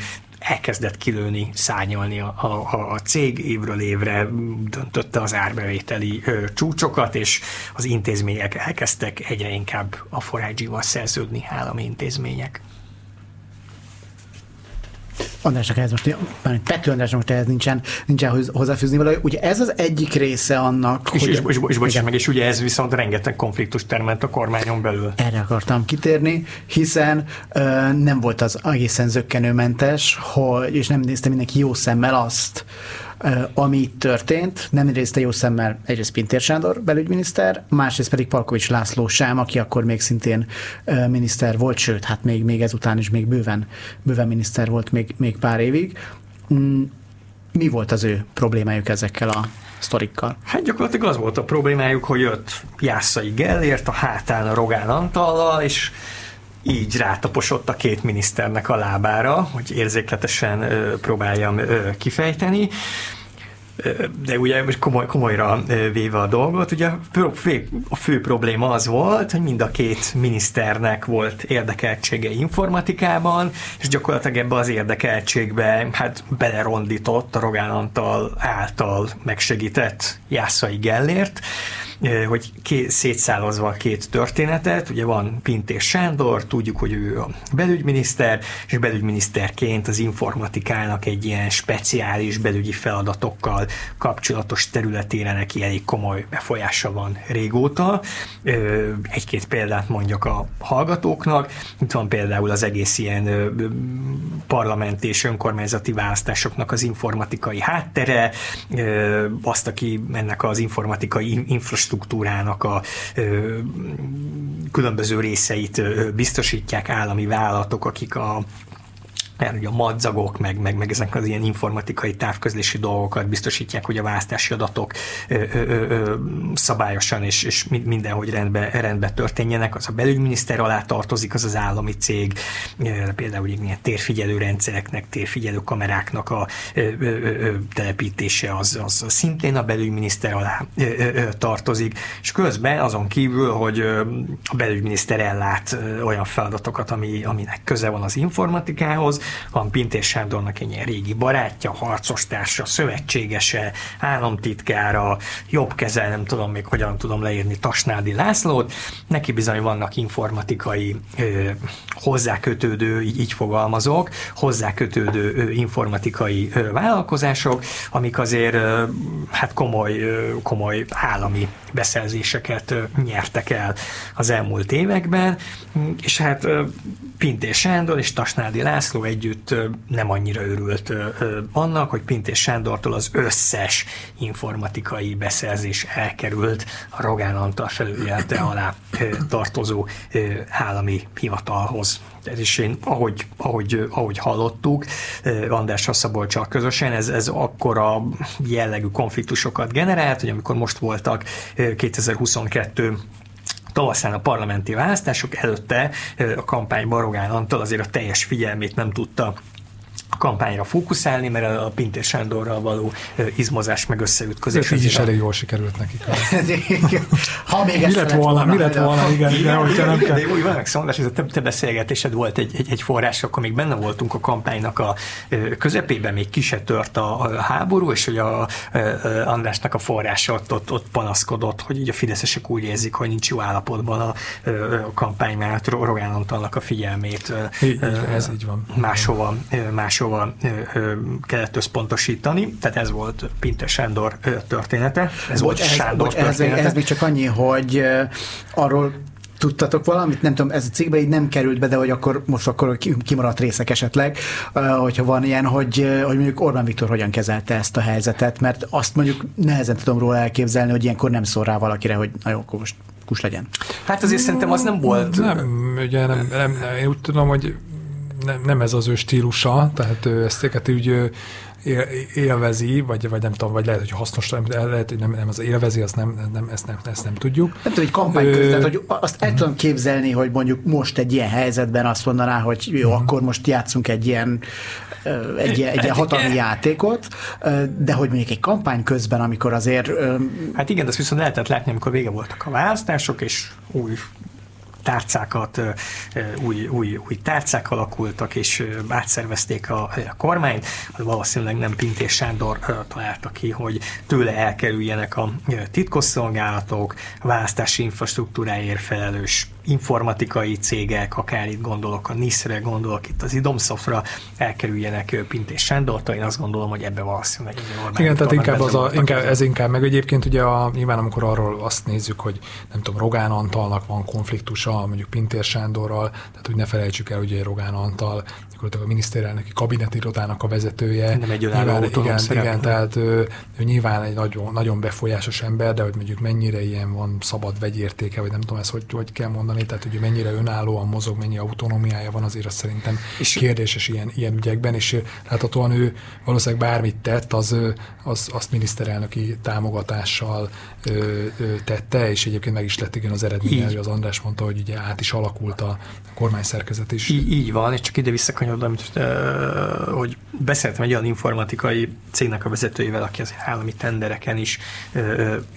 elkezdett kilőni, szányolni a, a, a cég évről évre, döntötte az árbevételi ö, csúcsokat, és az intézmények elkezdtek egyre inkább a forágyival szerződni, állami intézmények. Andrásnak ez most, Pető Andrásnak most ehhez nincsen, nincsen hozzáfűzni valami. Ugye ez az egyik része annak, és, hogy... És, és, és, és, meg, és ugye ez viszont rengeteg konfliktus termelt a kormányon belül. Erre akartam kitérni, hiszen ö, nem volt az egészen zöggenőmentes, hogy, és nem nézte mindenki jó szemmel azt, ami történt. Nem nézte jó szemmel egyrészt Pintér Sándor belügyminiszter, másrészt pedig Palkovics László sem, aki akkor még szintén miniszter volt, sőt, hát még, még ezután is még bőven, bőven miniszter volt még, még pár évig. Mm, mi volt az ő problémájuk ezekkel a sztorikkal? Hát gyakorlatilag az volt a problémájuk, hogy jött Jászai Gellért a hátán a Rogán Antallal, és így rátaposott a két miniszternek a lábára, hogy érzékletesen ö, próbáljam ö, kifejteni. De ugye most komoly, komolyra véve a dolgot, ugye a fő, probléma az volt, hogy mind a két miniszternek volt érdekeltsége informatikában, és gyakorlatilag ebbe az érdekeltségbe hát belerondított a Rogán Antal által megsegített Jászai Gellért, hogy ké, szétszálozva a két történetet, ugye van Pintés Sándor, tudjuk, hogy ő a belügyminiszter, és belügyminiszterként az informatikának egy ilyen speciális belügyi feladatokkal kapcsolatos területére neki elég komoly befolyása van régóta. Egy-két példát mondjak a hallgatóknak. Itt van például az egész ilyen parlament és önkormányzati választásoknak az informatikai háttere, azt, aki ennek az informatikai infrastruktúrának infrastruktúrának a különböző részeit biztosítják állami vállalatok, akik a mert ugye a madzagok, meg, meg, meg ezek az ilyen informatikai távközlési dolgokat biztosítják, hogy a választási adatok ö, ö, ö, szabályosan és, és mindenhogy rendben rendbe történjenek. Az a belügyminiszter alá tartozik, az az állami cég, például ilyen térfigyelő rendszereknek, térfigyelő kameráknak a ö, ö, ö, telepítése az, az szintén a belügyminiszter alá ö, ö, tartozik, és közben azon kívül, hogy a belügyminiszter ellát olyan feladatokat, ami, aminek köze van az informatikához, van Pintés Sándornak egy ilyen régi barátja, harcostársa, szövetségese, államtitkára, jobb keze, nem tudom még hogyan tudom leírni Tasnádi Lászlót, neki bizony vannak informatikai ö, hozzákötődő, így, így fogalmazok, hozzákötődő ö, informatikai ö, vállalkozások, amik azért ö, hát komoly, ö, komoly állami beszerzéseket nyertek el az elmúlt években, és hát ö, Pintés Sándor és Tasnádi László egy együtt nem annyira örült annak, hogy Pintés Sándortól az összes informatikai beszerzés elkerült a Rogán Antal felügyelte alá tartozó állami hivatalhoz. Ez is én, ahogy, ahogy, ahogy hallottuk, András Szabolcsal közösen, ez, ez akkora jellegű konfliktusokat generált, hogy amikor most voltak 2022 tavaszán a parlamenti választások előtte a kampány Barogán Antal azért a teljes figyelmét nem tudta kampányra fókuszálni, mert a Pintér Sándorral való izmozás meg összeütközés. Ez így is elég jól sikerült nekik. ha még mi lett volna, mi lett volna, igen, igen, hogyha nem kell. Jó, van, Szondás, ez a te, te beszélgetésed volt egy, egy, egy forrás, akkor még benne voltunk a kampánynak a közepében, még ki se tört a, a háború, és hogy a, a Andrásnak a forrása ott, ott, ott panaszkodott, hogy így a fideszesek úgy érzik, hogy nincs jó állapotban a, a kampány, mert Rogán Antalnak a figyelmét így, ez így van. máshova, máshova kellett összpontosítani, tehát ez volt Pinter Sándor története. Ez volt ez, Sándor bocs, története. Ez, ez még csak annyi, hogy arról tudtatok valamit? Nem tudom, ez a cikkbe így nem került be, de hogy akkor most akkor kimaradt részek esetleg, hogyha van ilyen, hogy, hogy mondjuk Orbán Viktor hogyan kezelte ezt a helyzetet, mert azt mondjuk nehezen tudom róla elképzelni, hogy ilyenkor nem szól rá valakire, hogy na jó, akkor most kus legyen. Hát azért szerintem az nem volt. Nem, ugye nem, nem, nem én úgy tudom, hogy nem, nem ez az ő stílusa, tehát ő ezt úgy élvezi, vagy, vagy nem tudom, vagy lehet, hogy hasznos, lehet, hogy nem, nem az élvezi, azt nem, nem, ezt, nem, ezt nem tudjuk. Nem tudom, hogy kampány közben, tehát, hogy azt el tudom képzelni, hogy mondjuk most egy ilyen helyzetben azt mondaná, hogy jó, uh-huh. akkor most játszunk egy ilyen, egy, egy ilyen hatalmi játékot, de hogy mondjuk egy kampány közben, amikor azért... Hát igen, azt viszont lehetett látni, amikor vége voltak a választások, és új tárcákat, új, új, új tárcák alakultak, és átszervezték a, a kormányt. Valószínűleg nem Pintés Sándor találta ki, hogy tőle elkerüljenek a titkosszolgálatok, választási infrastruktúráért felelős informatikai cégek, akár itt gondolok a NISZ-re, gondolok itt az Idomsoftra, elkerüljenek Pintés Sándorta, én azt gondolom, hogy ebbe valószínűleg egy Igen, tehát inkább, az a, inkább, ez inkább, meg egyébként ugye a, nyilván amikor arról azt nézzük, hogy nem tudom, Rogán Antalnak van konfliktusa, mondjuk Pintér Sándorral, tehát hogy ne felejtsük el, hogy Rogán Antal gyakorlatilag a miniszterelnöki kabinetirodának a vezetője. Nem egy nyilván, igen, igen, tehát ő, ő, nyilván egy nagyon, nagyon befolyásos ember, de hogy mondjuk mennyire ilyen van szabad vegyértéke, vagy nem tudom ezt hogy, hogy kell mondani, tehát hogy mennyire önállóan mozog, mennyi autonómiája van, azért azt szerintem és kérdéses ilyen, ilyen ügyekben, és láthatóan ő valószínűleg bármit tett, az, az azt miniszterelnöki támogatással ö, ö, tette, és egyébként meg is lett igen az eredmény, hogy az András mondta, hogy ugye át is alakult a kormány szerkezet is. Így, így van, és csak ide visszakanyarodom, amit, hogy beszéltem egy olyan informatikai cégnek a vezetőjével, aki az állami tendereken is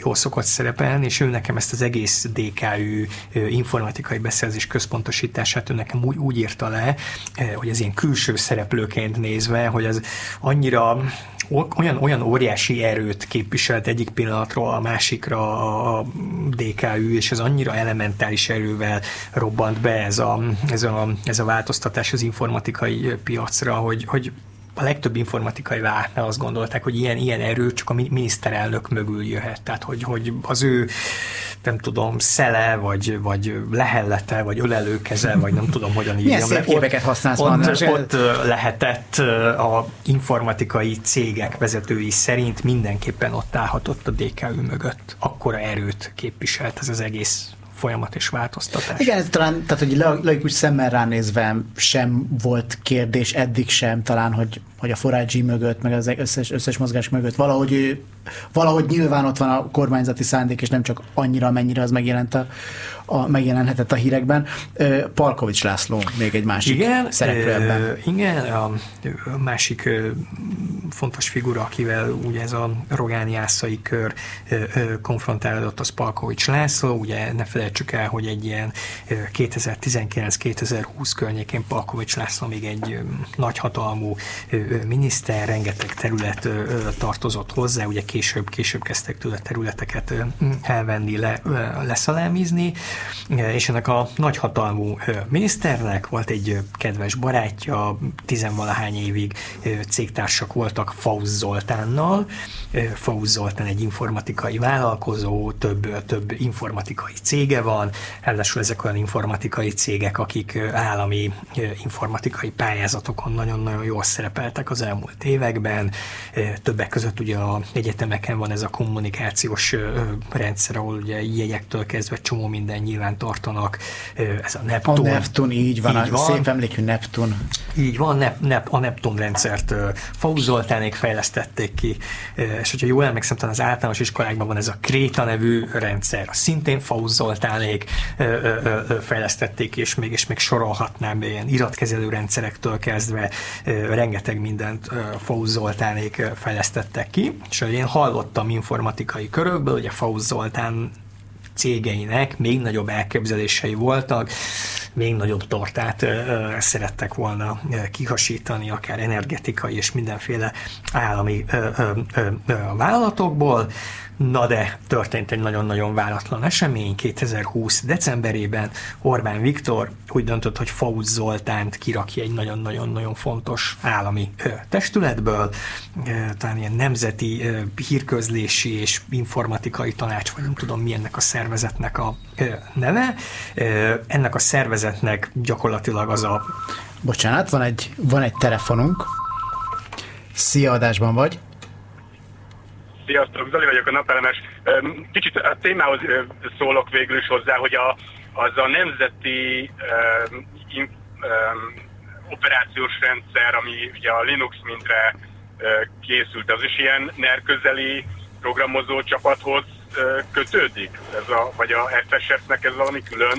jól szokott szerepelni, és ő nekem ezt az egész DKÜ informatikai beszerzés központosítását ő nekem úgy, úgy írta le, hogy ez ilyen külső szereplőként nézve, hogy az annyira olyan, olyan óriási erőt képviselt egyik pillanatról a másikra a DKÜ, és ez annyira elementális erővel robbant be ez a, ez a, ez a változtatás az informatikai piacra, hogy, hogy a legtöbb informatikai vártnál azt gondolták, hogy ilyen, ilyen erő csak a miniszterelnök mögül jöhet. Tehát, hogy, hogy az ő, nem tudom, szele, vagy, vagy lehellete, vagy ölelőkeze, vagy nem tudom, hogyan írjam. Milyen szép képeket használsz ott, ott, ott lehetett a informatikai cégek vezetői szerint mindenképpen ott állhatott a DKÜ mögött. Akkora erőt képviselt ez az egész folyamat és változtatás. Igen, ez talán, tehát hogy logikus szemmel ránézve sem volt kérdés eddig sem talán, hogy, hogy a forágyi mögött, meg az összes, összes mozgás mögött valahogy ő, valahogy nyilván ott van a kormányzati szándék, és nem csak annyira, mennyire az megjelent a, a, megjelenhetett a hírekben. Palkovics László még egy másik igen, szereplő ebben. Igen, a másik fontos figura, akivel ugye ez a Rogán Jászai kör konfrontálódott, az Palkovics László. Ugye ne felejtsük el, hogy egy ilyen 2019-2020 környékén Palkovics László még egy nagyhatalmú miniszter, rengeteg terület tartozott hozzá, ugye később, később kezdtek tőle területeket elvenni, le, leszalámizni, és ennek a nagyhatalmú miniszternek volt egy kedves barátja, tizenvalahány évig cégtársak voltak Fauz Zoltánnal. Fauz Zoltán egy informatikai vállalkozó, több, több informatikai cége van, ellensúl ezek olyan informatikai cégek, akik állami informatikai pályázatokon nagyon-nagyon jól szerepeltek az elmúlt években. Többek között ugye a egyetemeken van ez a kommunikációs rendszer, ahol ugye jegyektől kezdve csomó minden nyilván tartanak. Ez a Neptun. A Neptun, így van, így van. szép emlékű Neptun. Így van, nep, nep, a Neptun rendszert Fauz Zoltánék fejlesztették ki, és hogyha jól emlékszem, talán az általános iskolákban van ez a Kréta nevű rendszer, szintén Faust Zoltánék fejlesztették és még, és még sorolhatnám ilyen iratkezelő rendszerektől kezdve rengeteg mindent Faust Zoltánék fejlesztettek ki, és én hallottam informatikai körökből, ugye Faust Zoltán cégeinek még nagyobb elképzelései voltak, még nagyobb tortát szerettek volna kihasítani, akár energetikai és mindenféle állami vállalatokból. Na de történt egy nagyon-nagyon váratlan esemény 2020 decemberében. Orbán Viktor úgy döntött, hogy Faust Zoltánt kirakja egy nagyon-nagyon-nagyon fontos állami testületből, talán ilyen nemzeti hírközlési és informatikai tanács, vagy nem tudom mi ennek a szervezetnek a neve. Ennek a szervezetnek gyakorlatilag az a... Bocsánat, van egy, van egy telefonunk. Szia, adásban vagy. Sziasztok, Zoli vagyok a napelemes. Kicsit a témához szólok végül is hozzá, hogy a, az a nemzeti um, in, um, operációs rendszer, ami ugye a Linux mintre uh, készült, az is ilyen NER közeli programozó csapathoz uh, kötődik? Ez a, vagy a FSF-nek ez valami külön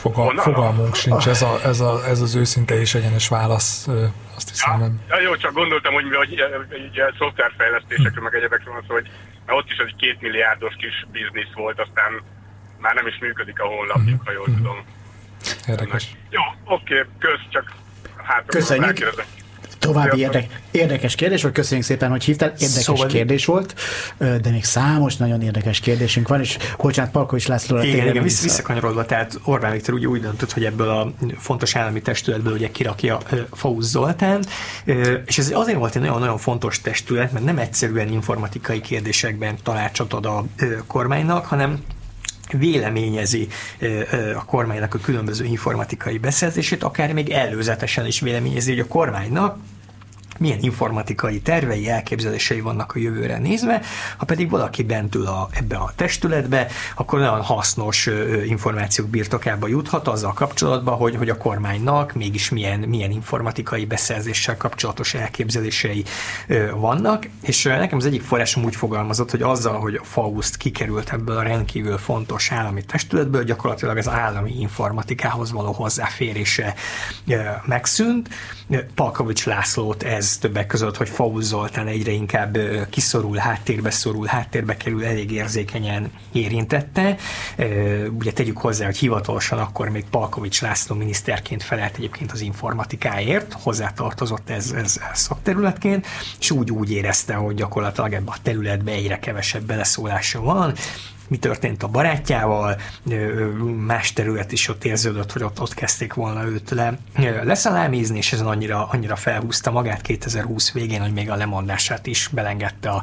Fogal, fogalmunk sincs, ez, a, ez, a, ez az őszinte és egyenes válasz, azt hiszem ja, nem. Ja, jó, csak gondoltam, hogy, hogy ugye, szoftverfejlesztésekről, meg egyebekről van szó, hogy ott is egy két milliárdos kis biznisz volt, aztán már nem is működik a honlapjuk, ha jól tudom. Érdekes. Jó, oké, kösz, csak hát Köszönjük. További érdek, érdekes kérdés volt, köszönjük szépen, hogy hívtál. Érdekes szóval... kérdés volt, de még számos nagyon érdekes kérdésünk van, és bocsánat, Palkovics Lászlóra igen, igen, vissza. visszakanyarodva, tehát Orbán Viktor ugye úgy döntött, hogy ebből a fontos állami testületből ugye kirakja Faust Zoltán, és ez azért volt egy nagyon-nagyon fontos testület, mert nem egyszerűen informatikai kérdésekben tanácsot ad a kormánynak, hanem véleményezi a kormánynak a különböző informatikai beszerzését, akár még előzetesen is véleményezi, hogy a kormánynak milyen informatikai tervei, elképzelései vannak a jövőre nézve, ha pedig valaki bent ül a, ebbe a testületbe, akkor olyan hasznos információk birtokába juthat azzal kapcsolatban, hogy, hogy a kormánynak mégis milyen, milyen informatikai beszerzéssel kapcsolatos elképzelései vannak, és nekem az egyik forrásom úgy fogalmazott, hogy azzal, hogy a Faust kikerült ebből a rendkívül fontos állami testületből, gyakorlatilag az állami informatikához való hozzáférése megszűnt. Palkovics Lászlót ez ez többek között, hogy Faust Zoltán egyre inkább kiszorul, háttérbe szorul, háttérbe kerül, elég érzékenyen érintette. Ugye tegyük hozzá, hogy hivatalosan akkor még Palkovics László miniszterként felelt egyébként az informatikáért, hozzátartozott ez, ez szakterületként, és úgy úgy érezte, hogy gyakorlatilag ebbe a területbe egyre kevesebb beleszólása van, mi történt a barátjával, más terület is ott érződött, hogy ott, ott kezdték volna őt le, leszalámizni, és ezen annyira, annyira felhúzta magát 2020 végén, hogy még a lemondását is belengedte a,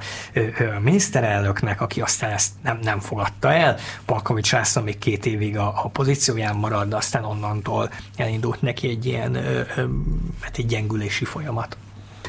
a miniszterelnöknek, aki aztán ezt nem, nem fogadta el. Palkovics László még két évig a, a pozícióján marad, de aztán onnantól elindult neki egy ilyen hát egy gyengülési folyamat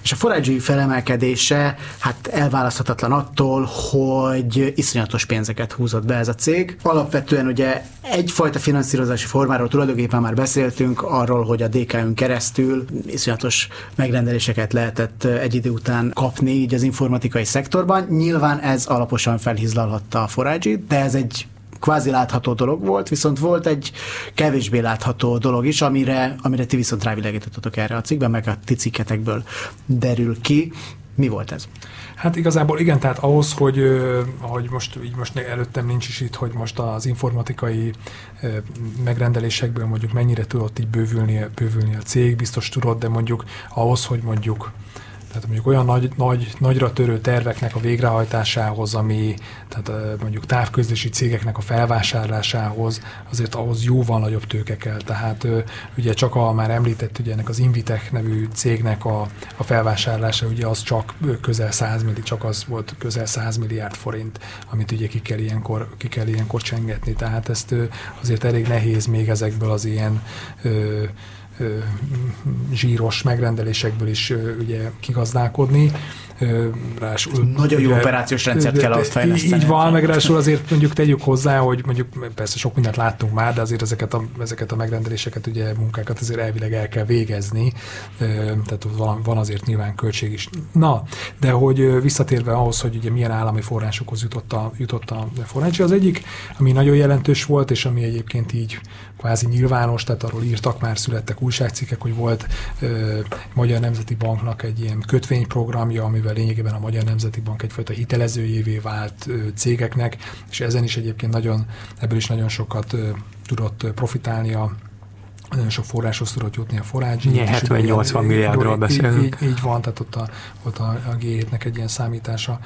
és a forágyi felemelkedése hát elválaszthatatlan attól, hogy iszonyatos pénzeket húzott be ez a cég. Alapvetően ugye egyfajta finanszírozási formáról tulajdonképpen már beszéltünk arról, hogy a DK-ön keresztül iszonyatos megrendeléseket lehetett egy idő után kapni így az informatikai szektorban. Nyilván ez alaposan felhizlalhatta a forágyi, de ez egy kvázi látható dolog volt, viszont volt egy kevésbé látható dolog is, amire, amire ti viszont rávilegítottatok erre a cikkben, meg a ti cikketekből derül ki. Mi volt ez? Hát igazából igen, tehát ahhoz, hogy, ahogy most, így most előttem nincs is itt, hogy most az informatikai megrendelésekből mondjuk mennyire tudott így bővülni, bővülni a cég, biztos tudod, de mondjuk ahhoz, hogy mondjuk tehát mondjuk olyan nagy, nagy, nagyra törő terveknek a végrehajtásához, ami tehát mondjuk távközlési cégeknek a felvásárlásához, azért ahhoz jóval nagyobb tőke kell. Tehát ugye csak a már említett ugye ennek az Invitech nevű cégnek a, a felvásárlása, ugye az csak közel 100 milli, csak az volt közel 100 milliárd forint, amit ugye ki kell ilyenkor, ki kell ilyenkor csengetni. Tehát ezt azért elég nehéz még ezekből az ilyen zsíros megrendelésekből is ugye kigazdálkodni. rásul, Nagyon jó ugye, operációs rendszert kell azt fejleszteni. Így van, meg rásul azért mondjuk tegyük hozzá, hogy mondjuk persze sok mindent láttunk már, de azért ezeket a, ezeket a megrendeléseket, ugye munkákat azért elvileg el kell végezni, tehát van, van azért nyilván költség is. Na, de hogy visszatérve ahhoz, hogy ugye milyen állami forrásokhoz jutott a, jutott a forrási, az egyik, ami nagyon jelentős volt, és ami egyébként így kvázi nyilvános, tehát arról írtak már, születtek újságcikkek, hogy volt ö, Magyar Nemzeti Banknak egy ilyen kötvényprogramja, amivel lényegében a Magyar Nemzeti Bank egyfajta hitelezőjévé vált ö, cégeknek, és ezen is egyébként nagyon, ebből is nagyon sokat ö, tudott profitálni a nagyon sok forráshoz tudott jutni a forágyi. 70-80 milliárdról beszélünk. Így, így, így van, tehát ott a, ott a, a G7-nek egy ilyen számítása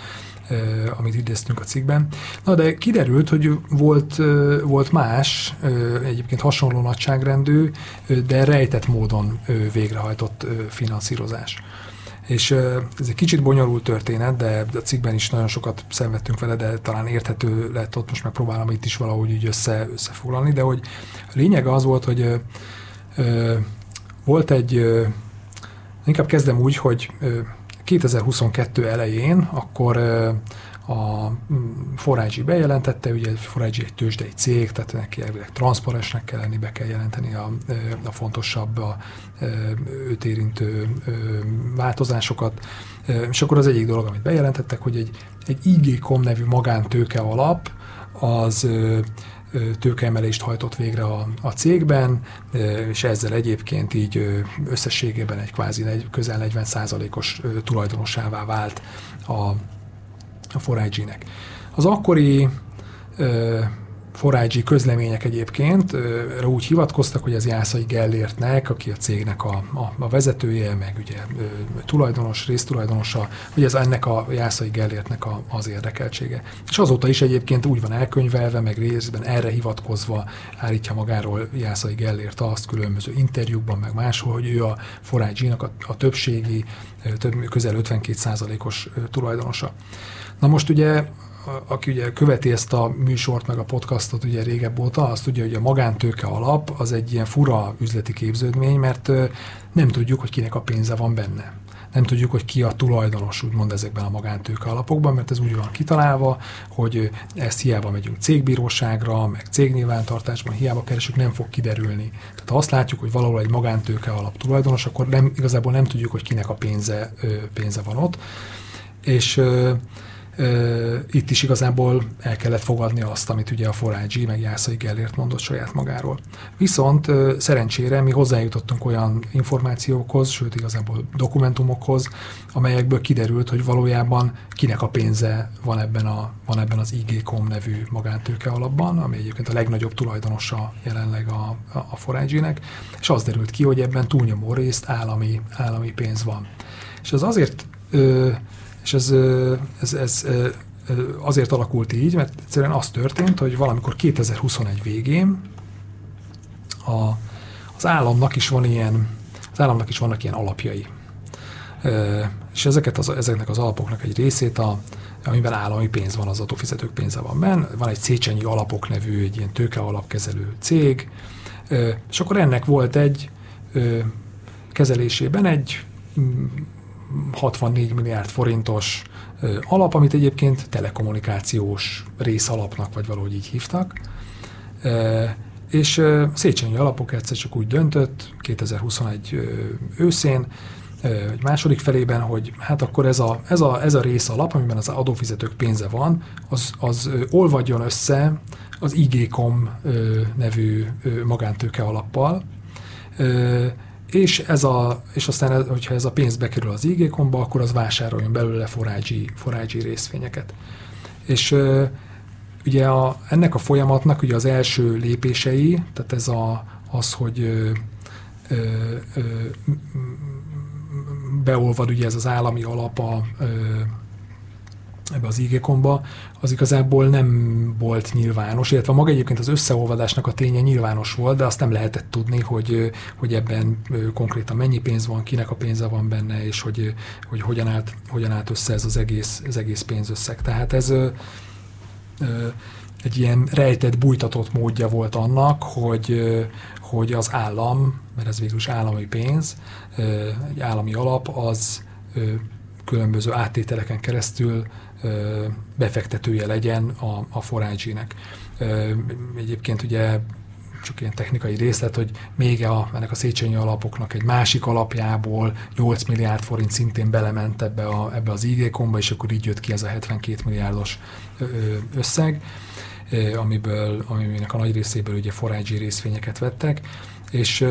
amit idéztünk a cikkben. Na de kiderült, hogy volt, volt más, egyébként hasonló nagyságrendű, de rejtett módon végrehajtott finanszírozás. És ez egy kicsit bonyolult történet, de a cikkben is nagyon sokat szenvedtünk vele, de talán érthető lett ott, most megpróbálom itt is valahogy így össze, összefoglalni, de hogy a lényeg az volt, hogy volt egy, inkább kezdem úgy, hogy 2022 elején akkor a Forage bejelentette, ugye Forage egy tőzsdei cég, tehát neki elvileg transzparensnek kell lenni, be kell jelenteni a, a fontosabb, a, őt érintő változásokat. És akkor az egyik dolog, amit bejelentettek, hogy egy, egy IG.com nevű magántőke alap, az tőkeemelést hajtott végre a, a cégben, és ezzel egyébként így összességében egy kvázi közel 40 os tulajdonosává vált a, a 4 nek Az akkori forágyi közlemények egyébként úgy hivatkoztak, hogy az Jászai Gellértnek, aki a cégnek a, a, a vezetője, meg ugye tulajdonos, résztulajdonosa, hogy ez ennek a Jászai Gellértnek a, az érdekeltsége. És azóta is egyébként úgy van elkönyvelve, meg részben erre hivatkozva állítja magáról Jászai Gellért azt különböző interjúkban, meg máshol, hogy ő a forágyinak a, a többségi, több, közel 52 os tulajdonosa. Na most ugye aki ugye követi ezt a műsort, meg a podcastot ugye régebb óta, azt tudja, hogy a magántőke alap az egy ilyen fura üzleti képződmény, mert nem tudjuk, hogy kinek a pénze van benne. Nem tudjuk, hogy ki a tulajdonos, úgymond ezekben a magántőke alapokban, mert ez úgy van kitalálva, hogy ezt hiába megyünk cégbíróságra, meg cégnyilvántartásban, hiába keresünk, nem fog kiderülni. Tehát ha azt látjuk, hogy valahol egy magántőke alap tulajdonos, akkor nem, igazából nem tudjuk, hogy kinek a pénze, pénze van ott. És itt is igazából el kellett fogadni azt, amit ugye a Forágyi meg Jászai Gellért mondott saját magáról. Viszont szerencsére mi hozzájutottunk olyan információkhoz, sőt igazából dokumentumokhoz, amelyekből kiderült, hogy valójában kinek a pénze van ebben, a, van ebben az IG.com nevű magántőke alapban, ami egyébként a legnagyobb tulajdonosa jelenleg a, a, a Forágyinek, és az derült ki, hogy ebben túlnyomó részt állami, állami pénz van. És ez azért ö, és ez, ez, ez azért alakult így, mert egyszerűen az történt, hogy valamikor 2021 végén a, az államnak is van ilyen, az államnak is vannak ilyen alapjai. És ezeket az, ezeknek az alapoknak egy részét, a, amiben állami pénz van, az adófizetők pénze van benne. Van egy Széchenyi Alapok nevű, egy ilyen tőke alapkezelő cég, és akkor ennek volt egy kezelésében egy 64 milliárd forintos alap, amit egyébként telekommunikációs részalapnak, vagy valahogy így hívtak. És Széchenyi alapok egyszer csak úgy döntött 2021 őszén, egy második felében, hogy hát akkor ez a, ez a, ez a rész alap, amiben az adófizetők pénze van, az, az olvadjon össze az IG.com nevű magántőke alappal, és, ez a, és aztán, hogyha ez a pénz bekerül az ig akkor az vásároljon belőle forágyi, forágyi részvényeket. És ugye a, ennek a folyamatnak ugye az első lépései, tehát ez a, az, hogy ö, ö, beolvad ugye ez az állami alap a, ö, ebbe az ígékomba, az igazából nem volt nyilvános, illetve maga egyébként az összeolvadásnak a ténye nyilvános volt, de azt nem lehetett tudni, hogy, hogy ebben konkrétan mennyi pénz van, kinek a pénze van benne, és hogy, hogy hogyan, állt, hogyan állt össze ez az egész, az egész pénzösszeg. Tehát ez egy ilyen rejtett, bújtatott módja volt annak, hogy, hogy az állam, mert ez végül is állami pénz, egy állami alap, az különböző áttételeken keresztül befektetője legyen a, a forágyinek. Egyébként ugye csak ilyen technikai részlet, hogy még a, ennek a Széchenyi alapoknak egy másik alapjából 8 milliárd forint szintén belement ebbe, a, ebbe az IG-komba, és akkor így jött ki ez a 72 milliárdos összeg, amiből, aminek a nagy részéből ugye forágyi részvényeket vettek, és,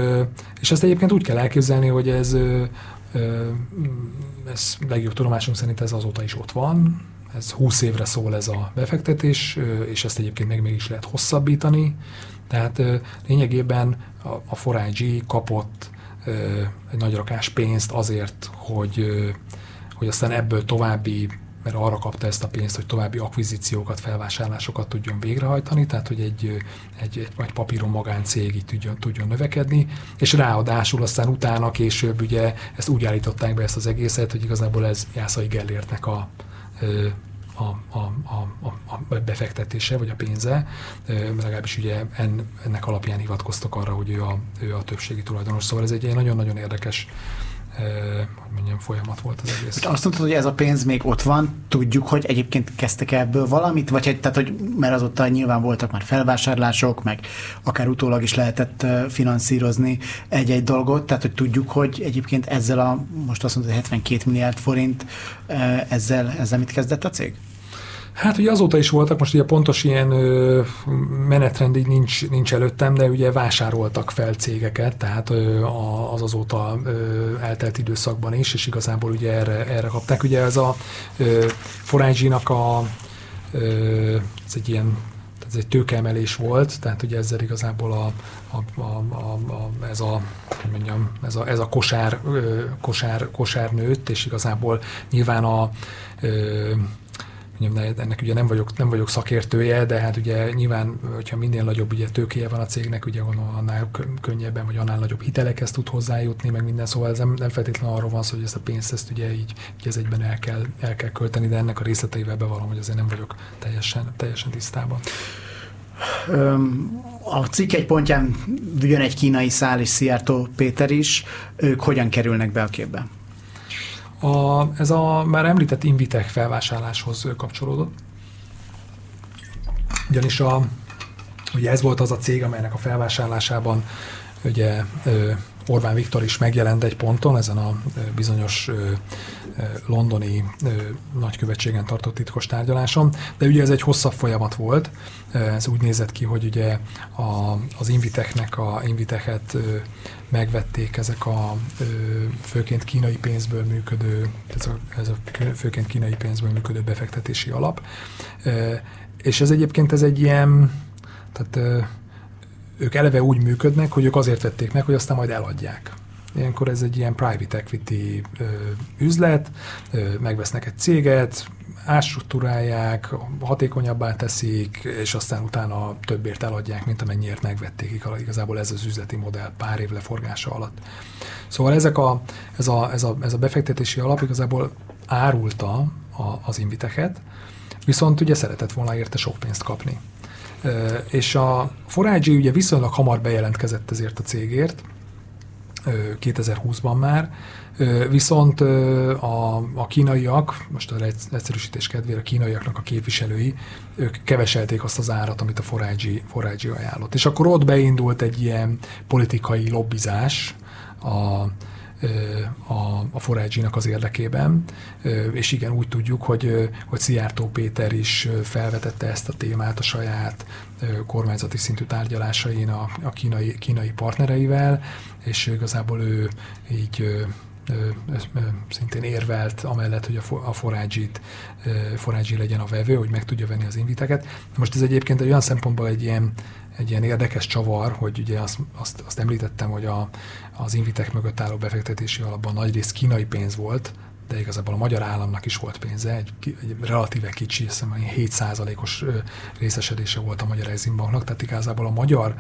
és ezt egyébként úgy kell elképzelni, hogy ez, ez legjobb tudomásunk szerint ez azóta is ott van, ez 20 évre szól ez a befektetés, és ezt egyébként meg még is lehet hosszabbítani, tehát lényegében a, Forágyi kapott egy nagy rakás pénzt azért, hogy, hogy aztán ebből további mert arra kapta ezt a pénzt, hogy további akvizíciókat, felvásárlásokat tudjon végrehajtani, tehát hogy egy, egy, egy papíron magáncég így tudjon, tudjon növekedni, és ráadásul aztán utána később ugye ezt úgy állították be ezt az egészet, hogy igazából ez Jászai Gellértnek a, a, a, a, a befektetése, vagy a pénze, legalábbis ugye en, ennek alapján hivatkoztak arra, hogy ő a, ő a többségi tulajdonos. Szóval ez egy nagyon-nagyon érdekes hogy mondjam, folyamat volt az egész. Azt mondtad, hogy ez a pénz még ott van, tudjuk, hogy egyébként kezdtek ebből valamit, vagy tehát, hogy mert azóta nyilván voltak már felvásárlások, meg akár utólag is lehetett finanszírozni egy-egy dolgot, tehát hogy tudjuk, hogy egyébként ezzel a, most azt mondod, 72 milliárd forint, ezzel, ezzel mit kezdett a cég? Hát ugye azóta is voltak, most ugye pontos ilyen ö, menetrend így nincs, nincs előttem, de ugye vásároltak fel cégeket, tehát ö, az azóta ö, eltelt időszakban is, és igazából ugye erre, erre kapták. Ugye ez a Forage-nak a ez egy ilyen ez egy tőkeemelés volt, tehát ugye ezzel igazából a, a, a, a, a, ez, a, hogy mondjam, ez, a, ez a kosár, kosár, kosár nőtt, és igazából nyilván a mondjam, ennek ugye nem vagyok, nem vagyok szakértője, de hát ugye nyilván, hogyha minél nagyobb ugye tőkéje van a cégnek, ugye annál könnyebben, vagy annál nagyobb hitelekhez tud hozzájutni, meg minden, szóval ez nem, nem feltétlenül arról van szó, hogy ezt a pénzt ezt ugye így, így ez egyben el kell, el kell költeni, de ennek a részleteivel bevallom, hogy azért nem vagyok teljesen, teljesen tisztában. A cikk egy pontján jön egy kínai szál és Szijjártó Péter is. Ők hogyan kerülnek be a képbe? A, ez a már említett Invitech felvásárláshoz kapcsolódott. Ugyanis a, ugye ez volt az a cég, amelynek a felvásárlásában ugye Orbán Viktor is megjelent egy ponton, ezen a bizonyos londoni nagykövetségen tartott titkos tárgyaláson, de ugye ez egy hosszabb folyamat volt. Ez úgy nézett ki, hogy ugye a, az Invitechnek a Invitechet megvették ezek a főként kínai pénzből működő, ez a, ez a főként kínai pénzből működő befektetési alap. És ez egyébként ez egy ilyen, tehát ők eleve úgy működnek, hogy ők azért vették meg, hogy aztán majd eladják. Ilyenkor ez egy ilyen private equity ö, üzlet, ö, megvesznek egy céget, átstruktúrálják, hatékonyabbá teszik, és aztán utána többért eladják, mint amennyiért megvették. Igazából ez az üzleti modell pár év leforgása alatt. Szóval ezek a, ez, a, ez, a, ez a befektetési alap igazából árulta a, az inviteket, viszont ugye szeretett volna érte sok pénzt kapni. És a Forágyi ugye viszonylag hamar bejelentkezett ezért a cégért, 2020-ban már, viszont a, a kínaiak, most az egyszerűsítés kedvére a kínaiaknak a képviselői, ők keveselték azt az árat, amit a Forágyi, Forágyi ajánlott. És akkor ott beindult egy ilyen politikai lobbizás a, a, a forágyinak az érdekében, és igen, úgy tudjuk, hogy, hogy Szijjártó Péter is felvetette ezt a témát a saját kormányzati szintű tárgyalásain a, a kínai, kínai partnereivel, és igazából ő így szintén érvelt amellett, hogy a forágyit, forágyi legyen a vevő, hogy meg tudja venni az inviteket. Most ez egyébként egy olyan szempontból egy ilyen, egy ilyen érdekes csavar, hogy ugye azt, azt, azt említettem, hogy a, az invitek mögött álló befektetési alapban nagy rész kínai pénz volt, de igazából a magyar államnak is volt pénze, egy, egy relatíve kicsi, hiszem 7%-os részesedése volt a Magyar Eximbanknak, tehát igazából a magyar,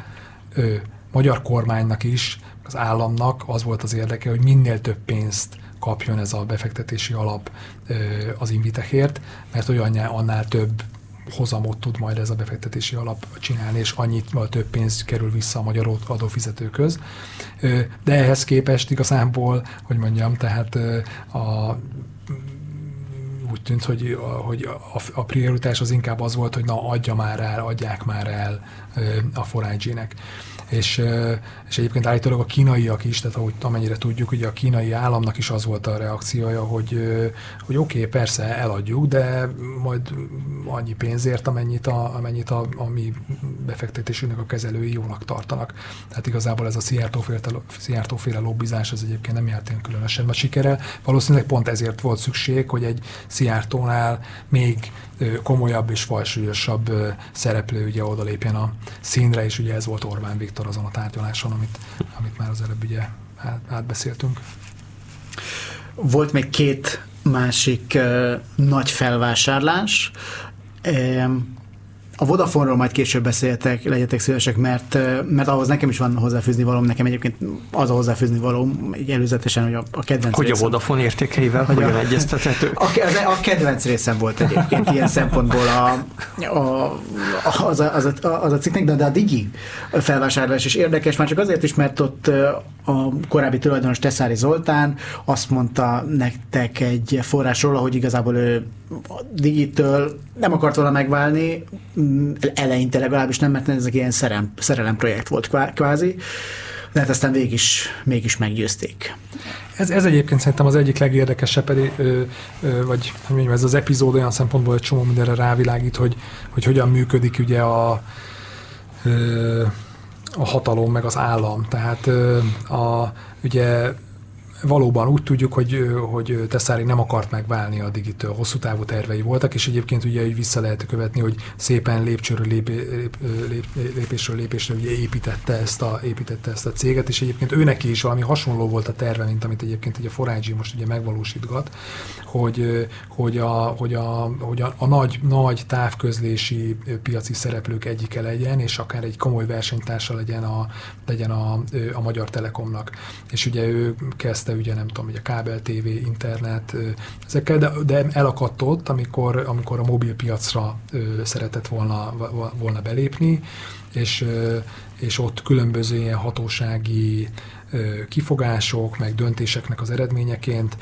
ö, magyar kormánynak is, az államnak az volt az érdeke, hogy minél több pénzt kapjon ez a befektetési alap ö, az invitekért, mert olyan annál több hozamot tud majd ez a befektetési alap csinálni, és annyit több pénz kerül vissza a magyar adófizetőköz. De ehhez képest igazából, hogy mondjam, tehát a úgy tűnt, hogy, hogy a, a prioritás az inkább az volt, hogy na adja már el, adják már el a 4 és, és egyébként állítólag a kínaiak is, tehát ahogy amennyire tudjuk, ugye a kínai államnak is az volt a reakciója, hogy, hogy oké, okay, persze eladjuk, de majd annyi pénzért, amennyit a, amennyit a, a mi befektetésünknek a kezelői jónak tartanak. Tehát igazából ez a Szijjártóféle lobbizás, ez egyébként nem járt ilyen különösen nagy sikere. Valószínűleg pont ezért volt szükség, hogy egy Szijjártónál még komolyabb és falsúlyosabb szereplő ugye odalépjen a színre, és ugye ez volt Orbán Viktor azon a tárgyaláson, amit, amit már az előbb ugye átbeszéltünk. Volt még két másik uh, nagy felvásárlás. Um, a Vodafone-ról majd később beszéltek, legyetek szívesek, mert, mert ahhoz nekem is van hozzáfűzni valóm, nekem egyébként az a hozzáfűzni valóm, előzetesen, hogy a, a kedvenc Hogy részem, a Vodafone értékeivel hogy hogyan egyeztethető? A, a, a kedvenc részem volt egyébként ilyen szempontból a, a, az, a, az, a, az a cikknek, de, de a Digi felvásárlás is érdekes, már csak azért is, mert ott a korábbi tulajdonos Teszári Zoltán azt mondta nektek egy forrásról, hogy igazából ő Digitől nem akart volna megválni, mm, eleinte legalábbis nem, mert ez egy ilyen szerelem, szerelem projekt volt kvázi, de hát aztán végig is, mégis meggyőzték. Ez, ez egyébként szerintem az egyik legérdekesebb, pedig, ö, ö, vagy mondjam, ez az epizód olyan szempontból egy csomó mindenre rávilágít, hogy, hogy hogyan működik ugye a, a hatalom meg az állam. Tehát a, ugye valóban úgy tudjuk, hogy, hogy Tesszári nem akart megválni a digitől, hosszú távú tervei voltak, és egyébként ugye így vissza lehet követni, hogy szépen lépcsőről lép, lép, lép, lépésről lépésre ugye építette ezt, a, építette ezt a céget, és egyébként őnek is valami hasonló volt a terve, mint amit egyébként ugye Forágyi most ugye megvalósítgat, hogy, hogy, a, hogy, a, hogy a, a nagy, nagy távközlési piaci szereplők egyike legyen, és akár egy komoly versenytársa legyen a, legyen a, a Magyar Telekomnak. És ugye ő kezd kezdte ugye nem tudom, ugye a kábel TV, internet, ezekkel, de, de elakadt ott, amikor, amikor a mobilpiacra szeretett volna, volna belépni, és, és ott különböző ilyen hatósági kifogások, meg döntéseknek az eredményeként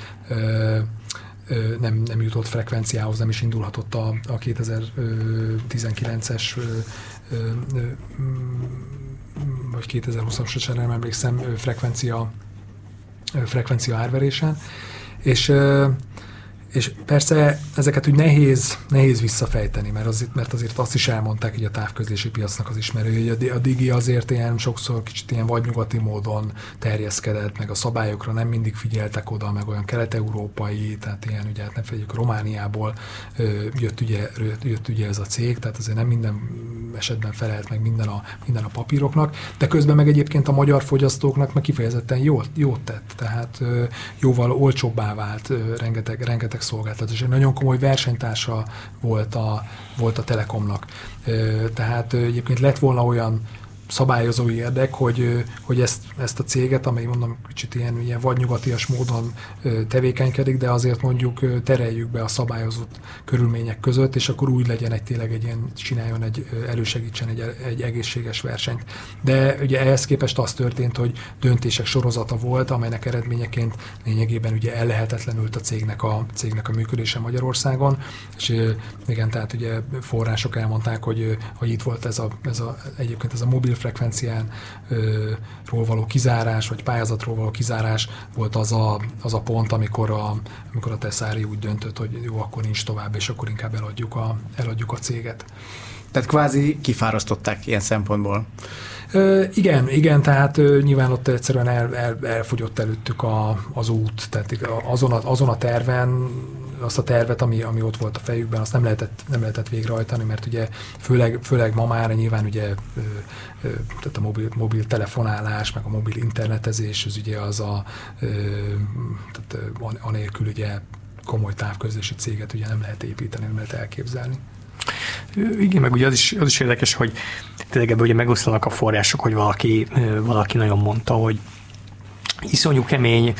nem, nem jutott frekvenciához, nem is indulhatott a, a 2019-es vagy 2020-as, nem emlékszem, frekvencia frekvencia árverésen, és és persze ezeket úgy nehéz, nehéz visszafejteni, mert azért, mert azért azt is elmondták hogy a távközlési piacnak az ismerői, hogy a Digi azért ilyen sokszor kicsit ilyen vadnyugati módon terjeszkedett, meg a szabályokra nem mindig figyeltek oda, meg olyan kelet-európai, tehát ilyen ugye, hát ne fegyük, Romániából jött ugye, jött ugye ez a cég, tehát azért nem minden esetben felelt meg minden a, minden a papíroknak, de közben meg egyébként a magyar fogyasztóknak meg kifejezetten jót, jót tett, tehát jóval olcsóbbá vált rengeteg, rengeteg szolgáltatás. Egy nagyon komoly versenytársa volt a, volt a Telekomnak. Tehát egyébként lett volna olyan szabályozói érdek, hogy, hogy ezt, ezt a céget, amely mondom kicsit ilyen, ilyen vadnyugatias módon tevékenykedik, de azért mondjuk tereljük be a szabályozott körülmények között, és akkor úgy legyen egy tényleg egy ilyen, csináljon egy, elősegítsen egy, egy egészséges versenyt. De ugye ehhez képest az történt, hogy döntések sorozata volt, amelynek eredményeként lényegében ugye ellehetetlenült a cégnek a, cégnek a működése Magyarországon, és igen, tehát ugye források elmondták, hogy, hogy itt volt ez a, ez a egyébként ez a mobil frekvencián ról való kizárás, vagy pályázatról való kizárás volt az a, az a pont, amikor a, amikor a Tesszári úgy döntött, hogy jó, akkor nincs tovább, és akkor inkább eladjuk a, eladjuk a céget. Tehát kvázi kifárasztották ilyen szempontból. Ö, igen, igen, tehát ö, nyilván ott egyszerűen el, el, elfogyott előttük a, az út, tehát azon a, azon a terven azt a tervet, ami, ami ott volt a fejükben, azt nem lehetett, nem lehetett végrehajtani, mert ugye főleg, főleg ma már nyilván ugye ö, ö, tehát a mobil, mobil telefonálás, meg a mobil internetezés, az ugye az a, ö, tehát anélkül ugye komoly távközlési céget ugye nem lehet építeni, nem lehet elképzelni. Igen, meg ugye az is, az is érdekes, hogy tényleg ebben ugye megoszlanak a források, hogy valaki, valaki nagyon mondta, hogy iszonyú kemény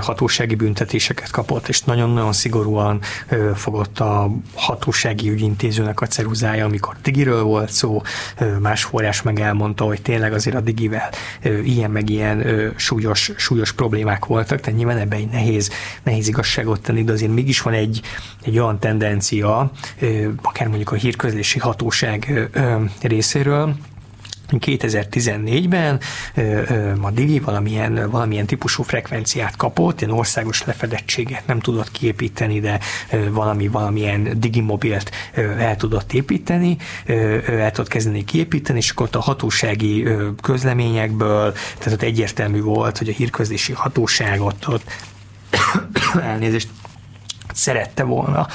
hatósági büntetéseket kapott, és nagyon-nagyon szigorúan fogott a hatósági ügyintézőnek a ceruzája, amikor digiről volt szó, más forrás meg elmondta, hogy tényleg azért a digivel ilyen meg ilyen súlyos, súlyos problémák voltak, tehát nyilván ebben egy nehéz, nehéz igazságot tenni, de azért mégis van egy, egy olyan tendencia, akár mondjuk a hírközlési hatóság részéről, 2014-ben a Digi valamilyen, valamilyen típusú frekvenciát kapott, ilyen országos lefedettséget nem tudott kiépíteni, de valami, valamilyen Digi mobilt el tudott építeni, el tudott kezdeni kiépíteni, és akkor ott a hatósági közleményekből, tehát ott egyértelmű volt, hogy a hírközlési hatóságot ott elnézést szerette volna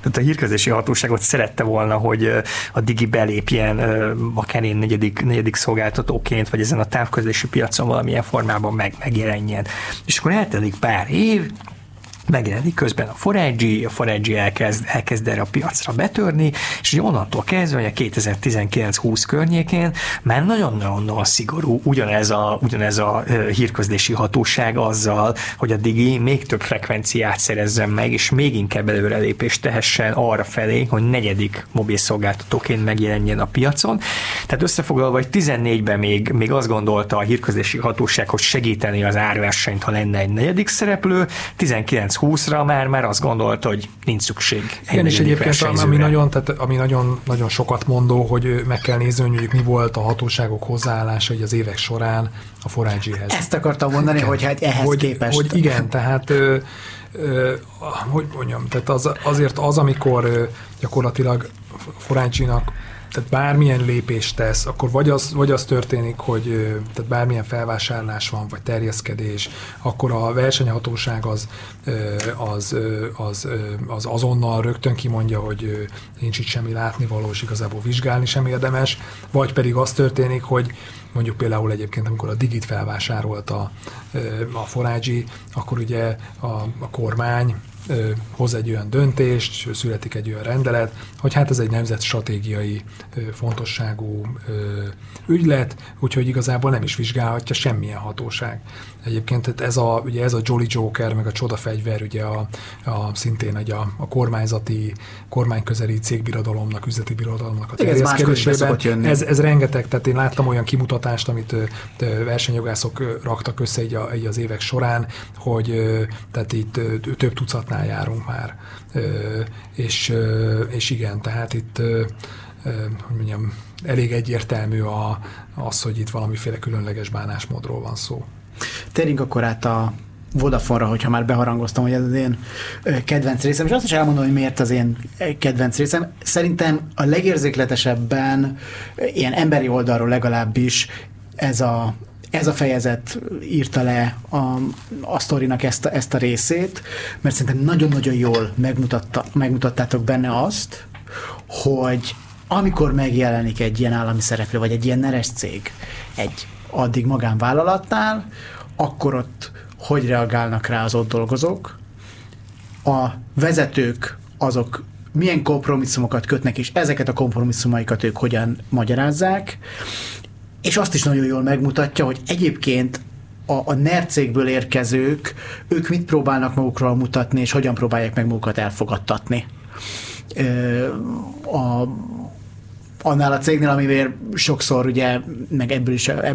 tehát a hírközlési hatóságot szerette volna, hogy a Digi belépjen akár én negyedik, negyedik szolgáltatóként, vagy ezen a távközlési piacon valamilyen formában meg, megjelenjen. És akkor eltelik pár év, megjelenik közben a Foragy, a Foragy elkezd, elkezd erre a piacra betörni, és onnantól kezdve, hogy a 2019-20 környékén már nagyon-nagyon szigorú ugyanez a, ugyanez a hírközlési hatóság azzal, hogy a Digi még több frekvenciát szerezzen meg, és még inkább előrelépést tehessen arra felé, hogy negyedik mobil szolgáltatóként megjelenjen a piacon. Tehát összefoglalva, hogy 14-ben még, még azt gondolta a hírközlési hatóság, hogy segíteni az árversenyt, ha lenne egy negyedik szereplő, 19 20-ra már, már azt gondolta, hogy nincs szükség. Igen, és egyébként ami nagyon, tehát, ami nagyon, nagyon sokat mondó, hogy meg kell nézni, hogy mondjuk mi volt a hatóságok hozzáállása így az évek során a forágyihez. Ezt akartam mondani, igen. hogy hát ehhez hogy, képest. Hogy igen, tehát ö, ö, hogy mondjam, tehát az, azért az, amikor ö, gyakorlatilag forágyinak tehát bármilyen lépést tesz, akkor vagy az, vagy az történik, hogy tehát bármilyen felvásárlás van, vagy terjeszkedés, akkor a versenyhatóság az, az, az, az azonnal rögtön kimondja, hogy nincs itt semmi látnivaló, és igazából vizsgálni sem érdemes, vagy pedig az történik, hogy mondjuk például egyébként, amikor a Digit felvásárolta a, Forágyi, akkor ugye a, a kormány hoz egy olyan döntést, születik egy olyan rendelet, hogy hát ez egy nemzet stratégiai fontosságú ügylet, úgyhogy igazából nem is vizsgálhatja semmilyen hatóság. Egyébként ez a, ugye ez a Jolly Joker, meg a csodafegyver, ugye a, a szintén egy a, a kormányzati, kormányközeli cégbirodalomnak, üzleti birodalomnak a terjeszkedésében. Ez, ez rengeteg, tehát én láttam olyan kimutatást, amit versenyjogászok raktak össze egy, a, egy az évek során, hogy tehát itt több tucatnál járunk már. És, és igen, tehát itt hogy mondjam, elég egyértelmű a, az, hogy itt valamiféle különleges bánásmódról van szó. Térjünk akkor át a Vodafone-ra, hogyha már beharangoztam, hogy ez az én kedvenc részem, és azt is elmondom, hogy miért az én kedvenc részem. Szerintem a legérzékletesebben, ilyen emberi oldalról legalábbis ez a, ez a fejezet írta le a, a sztorinak ezt a, ezt a részét, mert szerintem nagyon-nagyon jól megmutatta, megmutattátok benne azt, hogy amikor megjelenik egy ilyen állami szereplő, vagy egy ilyen neres cég egy addig magánvállalatnál, akkor ott hogy reagálnak rá az ott dolgozók, a vezetők azok milyen kompromisszumokat kötnek, és ezeket a kompromisszumaikat ők hogyan magyarázzák, és azt is nagyon jól megmutatja, hogy egyébként a, a NER érkezők, ők mit próbálnak magukról mutatni, és hogyan próbálják meg magukat elfogadtatni. A, annál a cégnél, amivel sokszor ugye, meg ebből is, a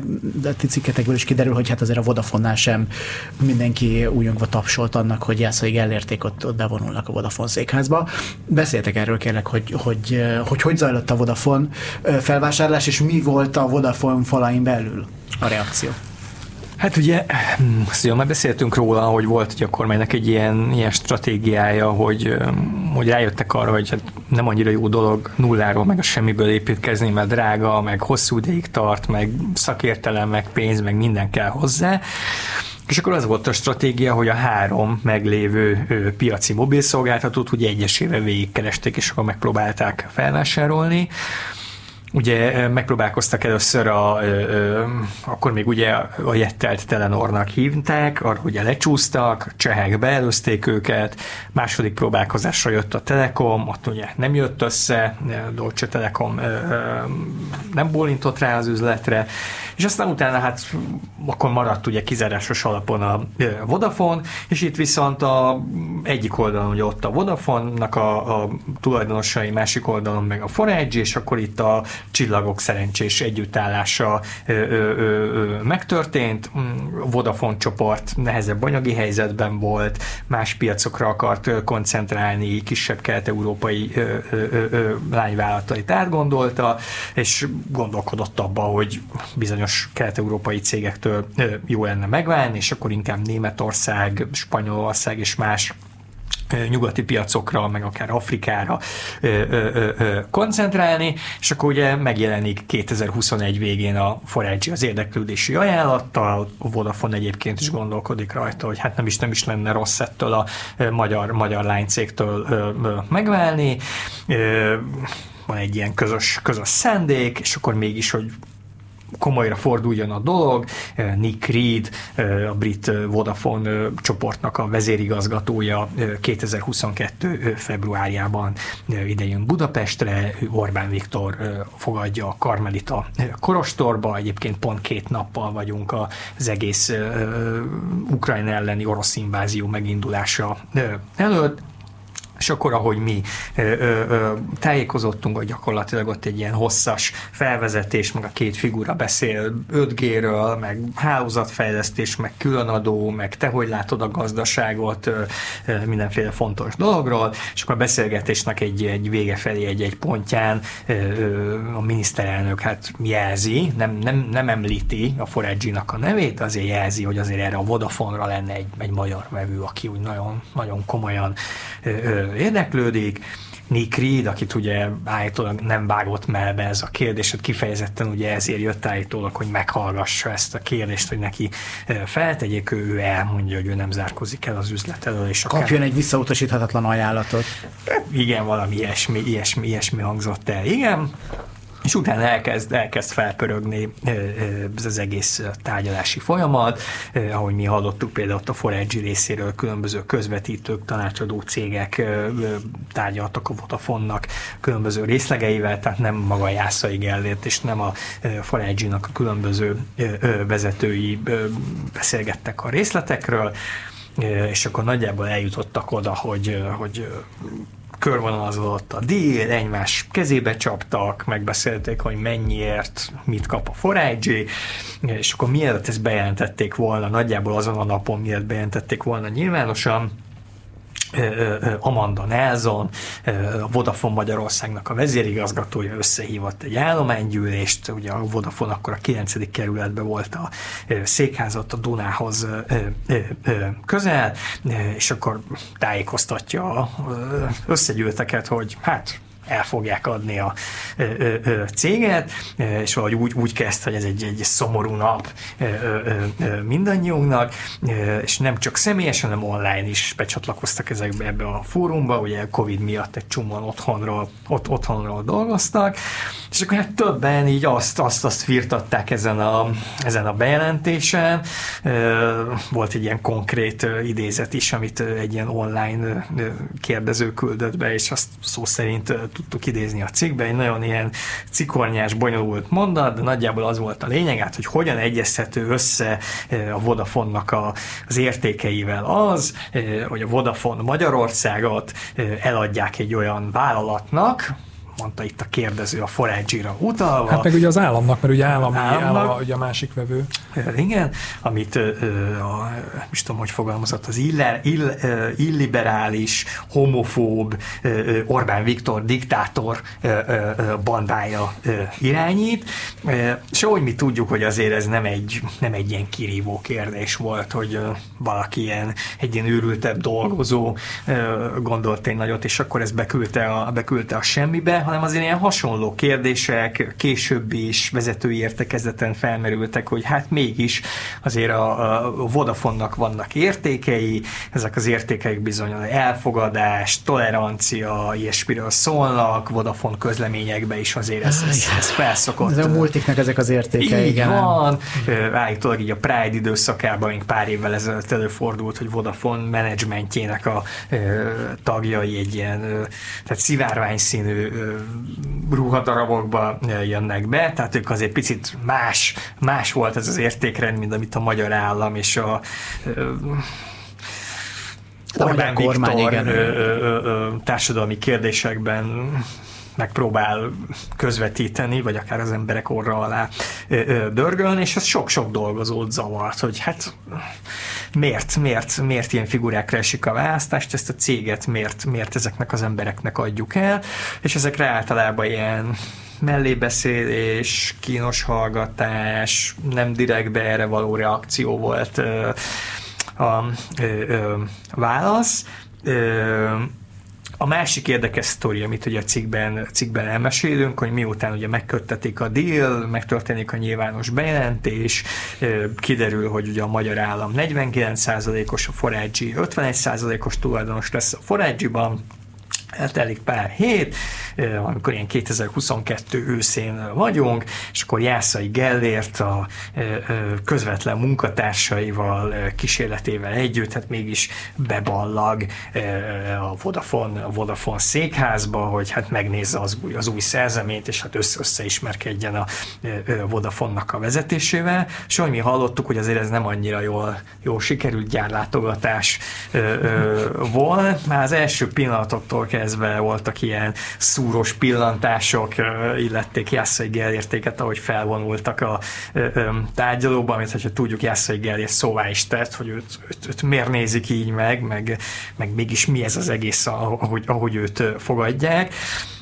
cikketekből is kiderül, hogy hát azért a Vodafone-nál sem mindenki újongva tapsolt annak, hogy jászóig elérték, ott, ott bevonulnak a Vodafone székházba. Beszéltek erről kérlek, hogy hogy, hogy hogy zajlott a Vodafone felvásárlás, és mi volt a Vodafone falain belül a reakció? Hát ugye, szóval már beszéltünk róla, hogy volt ugye a kormánynak egy ilyen, ilyen stratégiája, hogy, hogy rájöttek arra, hogy hát nem annyira jó dolog nulláról meg a semmiből építkezni, mert drága, meg hosszú ideig tart, meg szakértelem, meg pénz, meg minden kell hozzá. És akkor az volt a stratégia, hogy a három meglévő ö, piaci mobilszolgáltatót ugye egyesével végigkeresték, és akkor megpróbálták felvásárolni ugye megpróbálkoztak először a, akkor még ugye a Jettelt Telenornak hívták, arra ugye lecsúsztak, csehek beelőzték őket, második próbálkozásra jött a Telekom, ott ugye nem jött össze, a Deutsche Telekom nem bólintott rá az üzletre, és aztán utána hát akkor maradt ugye kizárásos alapon a Vodafone, és itt viszont a egyik oldalon ugye ott a Vodafone-nak a, a tulajdonosai, másik oldalon meg a Forage, és akkor itt a csillagok szerencsés együttállása ö, ö, ö, megtörtént. A Vodafone csoport nehezebb anyagi helyzetben volt, más piacokra akart koncentrálni, kisebb kelet-európai lányvállalatait átgondolta, és gondolkodott abba, hogy bizonyos kelet-európai cégektől jó lenne megválni, és akkor inkább Németország, Spanyolország és más nyugati piacokra, meg akár Afrikára koncentrálni, és akkor ugye megjelenik 2021 végén a Forage az érdeklődési ajánlattal, a Vodafone egyébként is gondolkodik rajta, hogy hát nem is, nem is lenne rossz ettől a magyar, magyar lánycégtől megválni, van egy ilyen közös, közös szendék, és akkor mégis, hogy komolyra forduljon a dolog. Eh, Nick Reed, eh, a brit eh, Vodafone csoportnak a vezérigazgatója 2022. februárjában idejön Budapestre, Orbán Viktor fogadja a Karmelita Korostorba, egyébként pont két nappal vagyunk az egész Ukrajna elleni orosz invázió megindulása előtt, és akkor, ahogy mi ö, ö, ö, tájékozottunk, hogy gyakorlatilag ott egy ilyen hosszas felvezetés, meg a két figura beszél 5G-ről, meg hálózatfejlesztés, meg különadó, meg te hogy látod a gazdaságot, ö, ö, mindenféle fontos dologról, és akkor a beszélgetésnek egy, egy vége felé egy-egy pontján ö, ö, a miniszterelnök hát jelzi, nem, nem, nem említi a Forage-nak a nevét, azért jelzi, hogy azért erre a Vodafone-ra lenne egy, egy magyar vevő, aki úgy nagyon, nagyon komolyan ö, ö, érdeklődik, Nick Reed, akit ugye állítólag nem vágott melbe ez a kérdés, hogy kifejezetten ugye ezért jött állítólag, hogy meghallgassa ezt a kérdést, hogy neki feltegyék, ő, ő elmondja, hogy ő nem zárkozik el az üzlet elől. És akár... Kapjon egy visszautasíthatatlan ajánlatot. Igen, valami ilyesmi, ilyesmi, ilyesmi hangzott el. Igen, és utána elkezd, elkezd felpörögni ez az egész tárgyalási folyamat, ahogy mi hallottuk például ott a Forage részéről különböző közvetítők, tanácsadó cégek tárgyaltak a Vodafonnak különböző részlegeivel, tehát nem maga Jászai Gellért és nem a Forage-nak a különböző vezetői beszélgettek a részletekről, és akkor nagyjából eljutottak oda, hogy, hogy körvonalazódott a deal, egymás kezébe csaptak, megbeszélték, hogy mennyiért mit kap a Forage, és akkor mielőtt ezt bejelentették volna, nagyjából azon a napon, mielőtt bejelentették volna nyilvánosan, Amanda Nelson, a Vodafone Magyarországnak a vezérigazgatója összehívott egy állománygyűlést, ugye a Vodafone akkor a 9. kerületben volt a székházat a Dunához közel, és akkor tájékoztatja összegyűlteket, hogy hát el fogják adni a ö, ö, céget, és valahogy úgy, úgy kezd, hogy ez egy, egy szomorú nap ö, ö, ö, mindannyiunknak, és nem csak személyesen, hanem online is becsatlakoztak ezekbe ebbe a fórumba, ugye Covid miatt egy csomóan otthonról, ott, otthonról dolgoztak, és akkor hát többen így azt, azt, azt firtatták ezen a, ezen a bejelentésen. Volt egy ilyen konkrét idézet is, amit egy ilyen online kérdező küldött be, és azt szó szerint tudtuk idézni a cikkbe, egy nagyon ilyen cikornyás, bonyolult mondat, de nagyjából az volt a lényeg, hát, hogy hogyan egyezhető össze a Vodafonnak a, az értékeivel az, hogy a Vodafone Magyarországot eladják egy olyan vállalatnak, mondta itt a kérdező a forage utalva. Hát meg ugye az államnak, mert ugye állami, államnak, állam, ugye a másik vevő. Igen, amit a, is tudom, hogy fogalmazott, az ille, ill, illiberális, homofób Orbán Viktor diktátor bandája irányít, és ahogy mi tudjuk, hogy azért ez nem egy, nem egy ilyen kirívó kérdés volt, hogy valaki ilyen, egy ilyen őrültebb dolgozó gondolt egy nagyot, és akkor ezt beküldte a, beküldte a semmibe, hanem azért ilyen hasonló kérdések később is vezetői értekezleten felmerültek, hogy hát mégis azért a, a Vodafone-nak vannak értékei, ezek az értékeik bizony elfogadás, tolerancia, ilyesmiről szólnak, Vodafone közleményekben is azért ez, ez, ez felszokott. Ez a multiknek ezek az értékei, így igen. van, állítólag így a Pride időszakában még pár évvel ezelőtt előfordult, hogy Vodafone menedzsmentjének a tagjai egy ilyen tehát szivárvány színű ruhadarabokba jönnek be, tehát ők azért picit más, más volt ez az értékrend, mint amit a magyar állam és a ö, Orbán kormány, Viktor igen. Ö, ö, ö, társadalmi kérdésekben megpróbál közvetíteni, vagy akár az emberek orra alá dörgölni, és ez sok-sok dolgozót zavart, hogy hát miért, miért, miért ilyen figurákra esik a választást, ezt a céget miért, miért ezeknek az embereknek adjuk el, és ezekre általában ilyen mellébeszélés, kínos hallgatás, nem direktbe erre való reakció volt a, a, a válasz. A másik érdekes sztori, amit ugye a cikkben, cikkben elmesélünk, hogy miután ugye megköttetik a deal, megtörténik a nyilvános bejelentés, kiderül, hogy ugye a magyar állam 49%-os, a Forágyi 51%-os tulajdonos lesz a Forágyiban, eltelik pár hét, amikor ilyen 2022 őszén vagyunk, és akkor Jászai Gellért a közvetlen munkatársaival, kísérletével együtt, hát mégis beballag a Vodafone, a Vodafone székházba, hogy hát megnézze az új, az új szerzeményt, és hát össze összeismerkedjen a Vodafone-nak a vezetésével, és ahogy mi hallottuk, hogy azért ez nem annyira jól, jól sikerült gyárlátogatás volt, már az első pillanatoktól kezdve voltak ilyen szú szúrós pillantások illették Jászai Gellértéket, ahogy felvonultak a tárgyalóban, mint hogyha tudjuk Jászai Gellért szóvá is tett, hogy őt, őt, őt miért nézik így meg, meg, meg mégis mi ez az egész, ahogy, ahogy őt fogadják.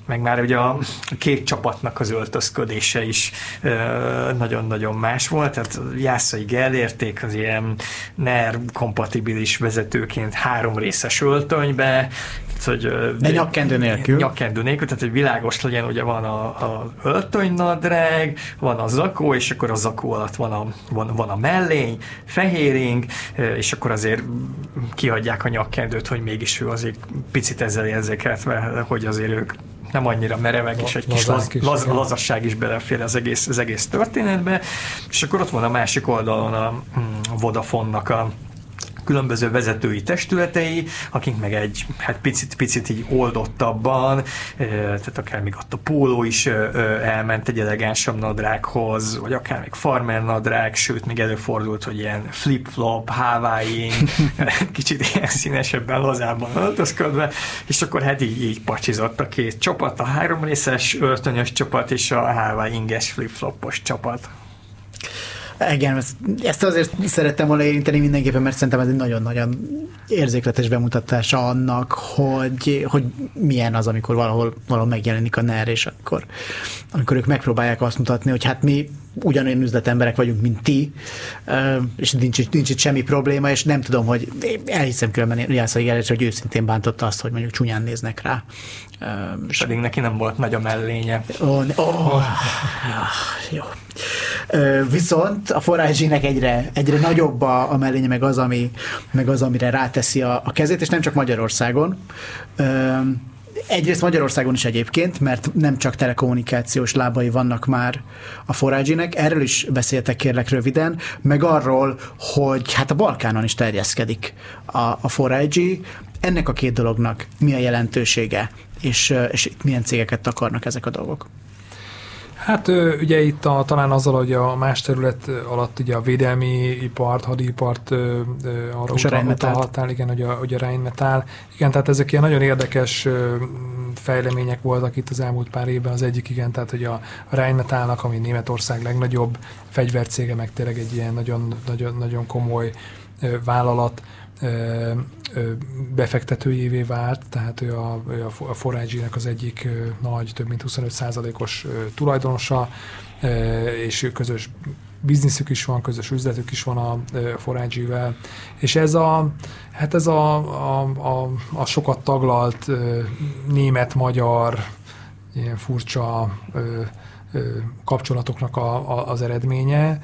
Meg már ugye a két csapatnak az öltözködése is nagyon-nagyon más volt, tehát Jászai Gellérték az ilyen NER kompatibilis vezetőként három részes öltönybe, hogy, De nyakkendő nélkül. Nyakkendő nélkül, tehát hogy világos legyen, ugye van a, a öltönynadrág, van a zakó, és akkor a zakó alatt van a, van, van a mellény, fehéring, és akkor azért kiadják a nyakkendőt, hogy mégis ő azért picit ezzel érzékeltve, hogy azért ők nem annyira merevek, és egy kis laz, laz, lazasság is belefér az egész, az egész történetbe. És akkor ott van a másik oldalon a, a Vodafone-nak a különböző vezetői testületei, akik meg egy hát picit, picit így oldottabban, tehát akár még ott a póló is elment egy elegánsabb nadrághoz, vagy akár még farmer nadrág, sőt, még előfordult, hogy ilyen flip-flop, hawaii kicsit ilyen színesebben, lazábban öltözködve, és akkor hát így, így pacsizott a két csapat, a három részes öltönyös csapat és a Hawaii inges flip-flopos csapat. Igen, ezt, azért szerettem volna érinteni mindenképpen, mert szerintem ez egy nagyon-nagyon érzékletes bemutatása annak, hogy, hogy milyen az, amikor valahol, valahol megjelenik a NER, és akkor, amikor ők megpróbálják azt mutatni, hogy hát mi ugyanolyan üzletemberek vagyunk, mint ti, és nincs, nincs itt semmi probléma, és nem tudom, hogy elhiszem különben Jászai Gerecs, hogy őszintén bántotta azt, hogy mondjuk csúnyán néznek rá. És pedig neki nem volt nagy a mellénye. Oh, oh, oh, jó. Viszont a forrázsinek egyre, egyre nagyobb a, a mellénye, meg az, ami, meg az, amire ráteszi a, a kezét, és nem csak Magyarországon. Egyrészt Magyarországon is egyébként, mert nem csak telekommunikációs lábai vannak már a 4 erről is beszéltek kérlek röviden, meg arról, hogy hát a Balkánon is terjeszkedik a, a 4 Ennek a két dolognak mi a jelentősége, és, és itt milyen cégeket akarnak ezek a dolgok? Hát ugye itt a, talán azzal, hogy a más terület alatt ugye a védelmi ipart, hadipart arra és utal, utalhattál, igen, hogy a, hogy a Rheinmetall. Igen, tehát ezek ilyen nagyon érdekes fejlemények voltak itt az elmúlt pár évben. Az egyik igen, tehát hogy a, a Rheinmetallnak, ami Németország legnagyobb fegyvercége, meg tényleg egy ilyen nagyon, nagyon, nagyon komoly vállalat, befektetőjévé vált, tehát ő a, ő a Forage-nek az egyik nagy, több mint 25%-os tulajdonosa, és közös bizniszük is van, közös üzletük is van a Forage-vel, és ez a, hát ez a, a, a, a sokat taglalt német-magyar ilyen furcsa kapcsolatoknak a, a, az eredménye.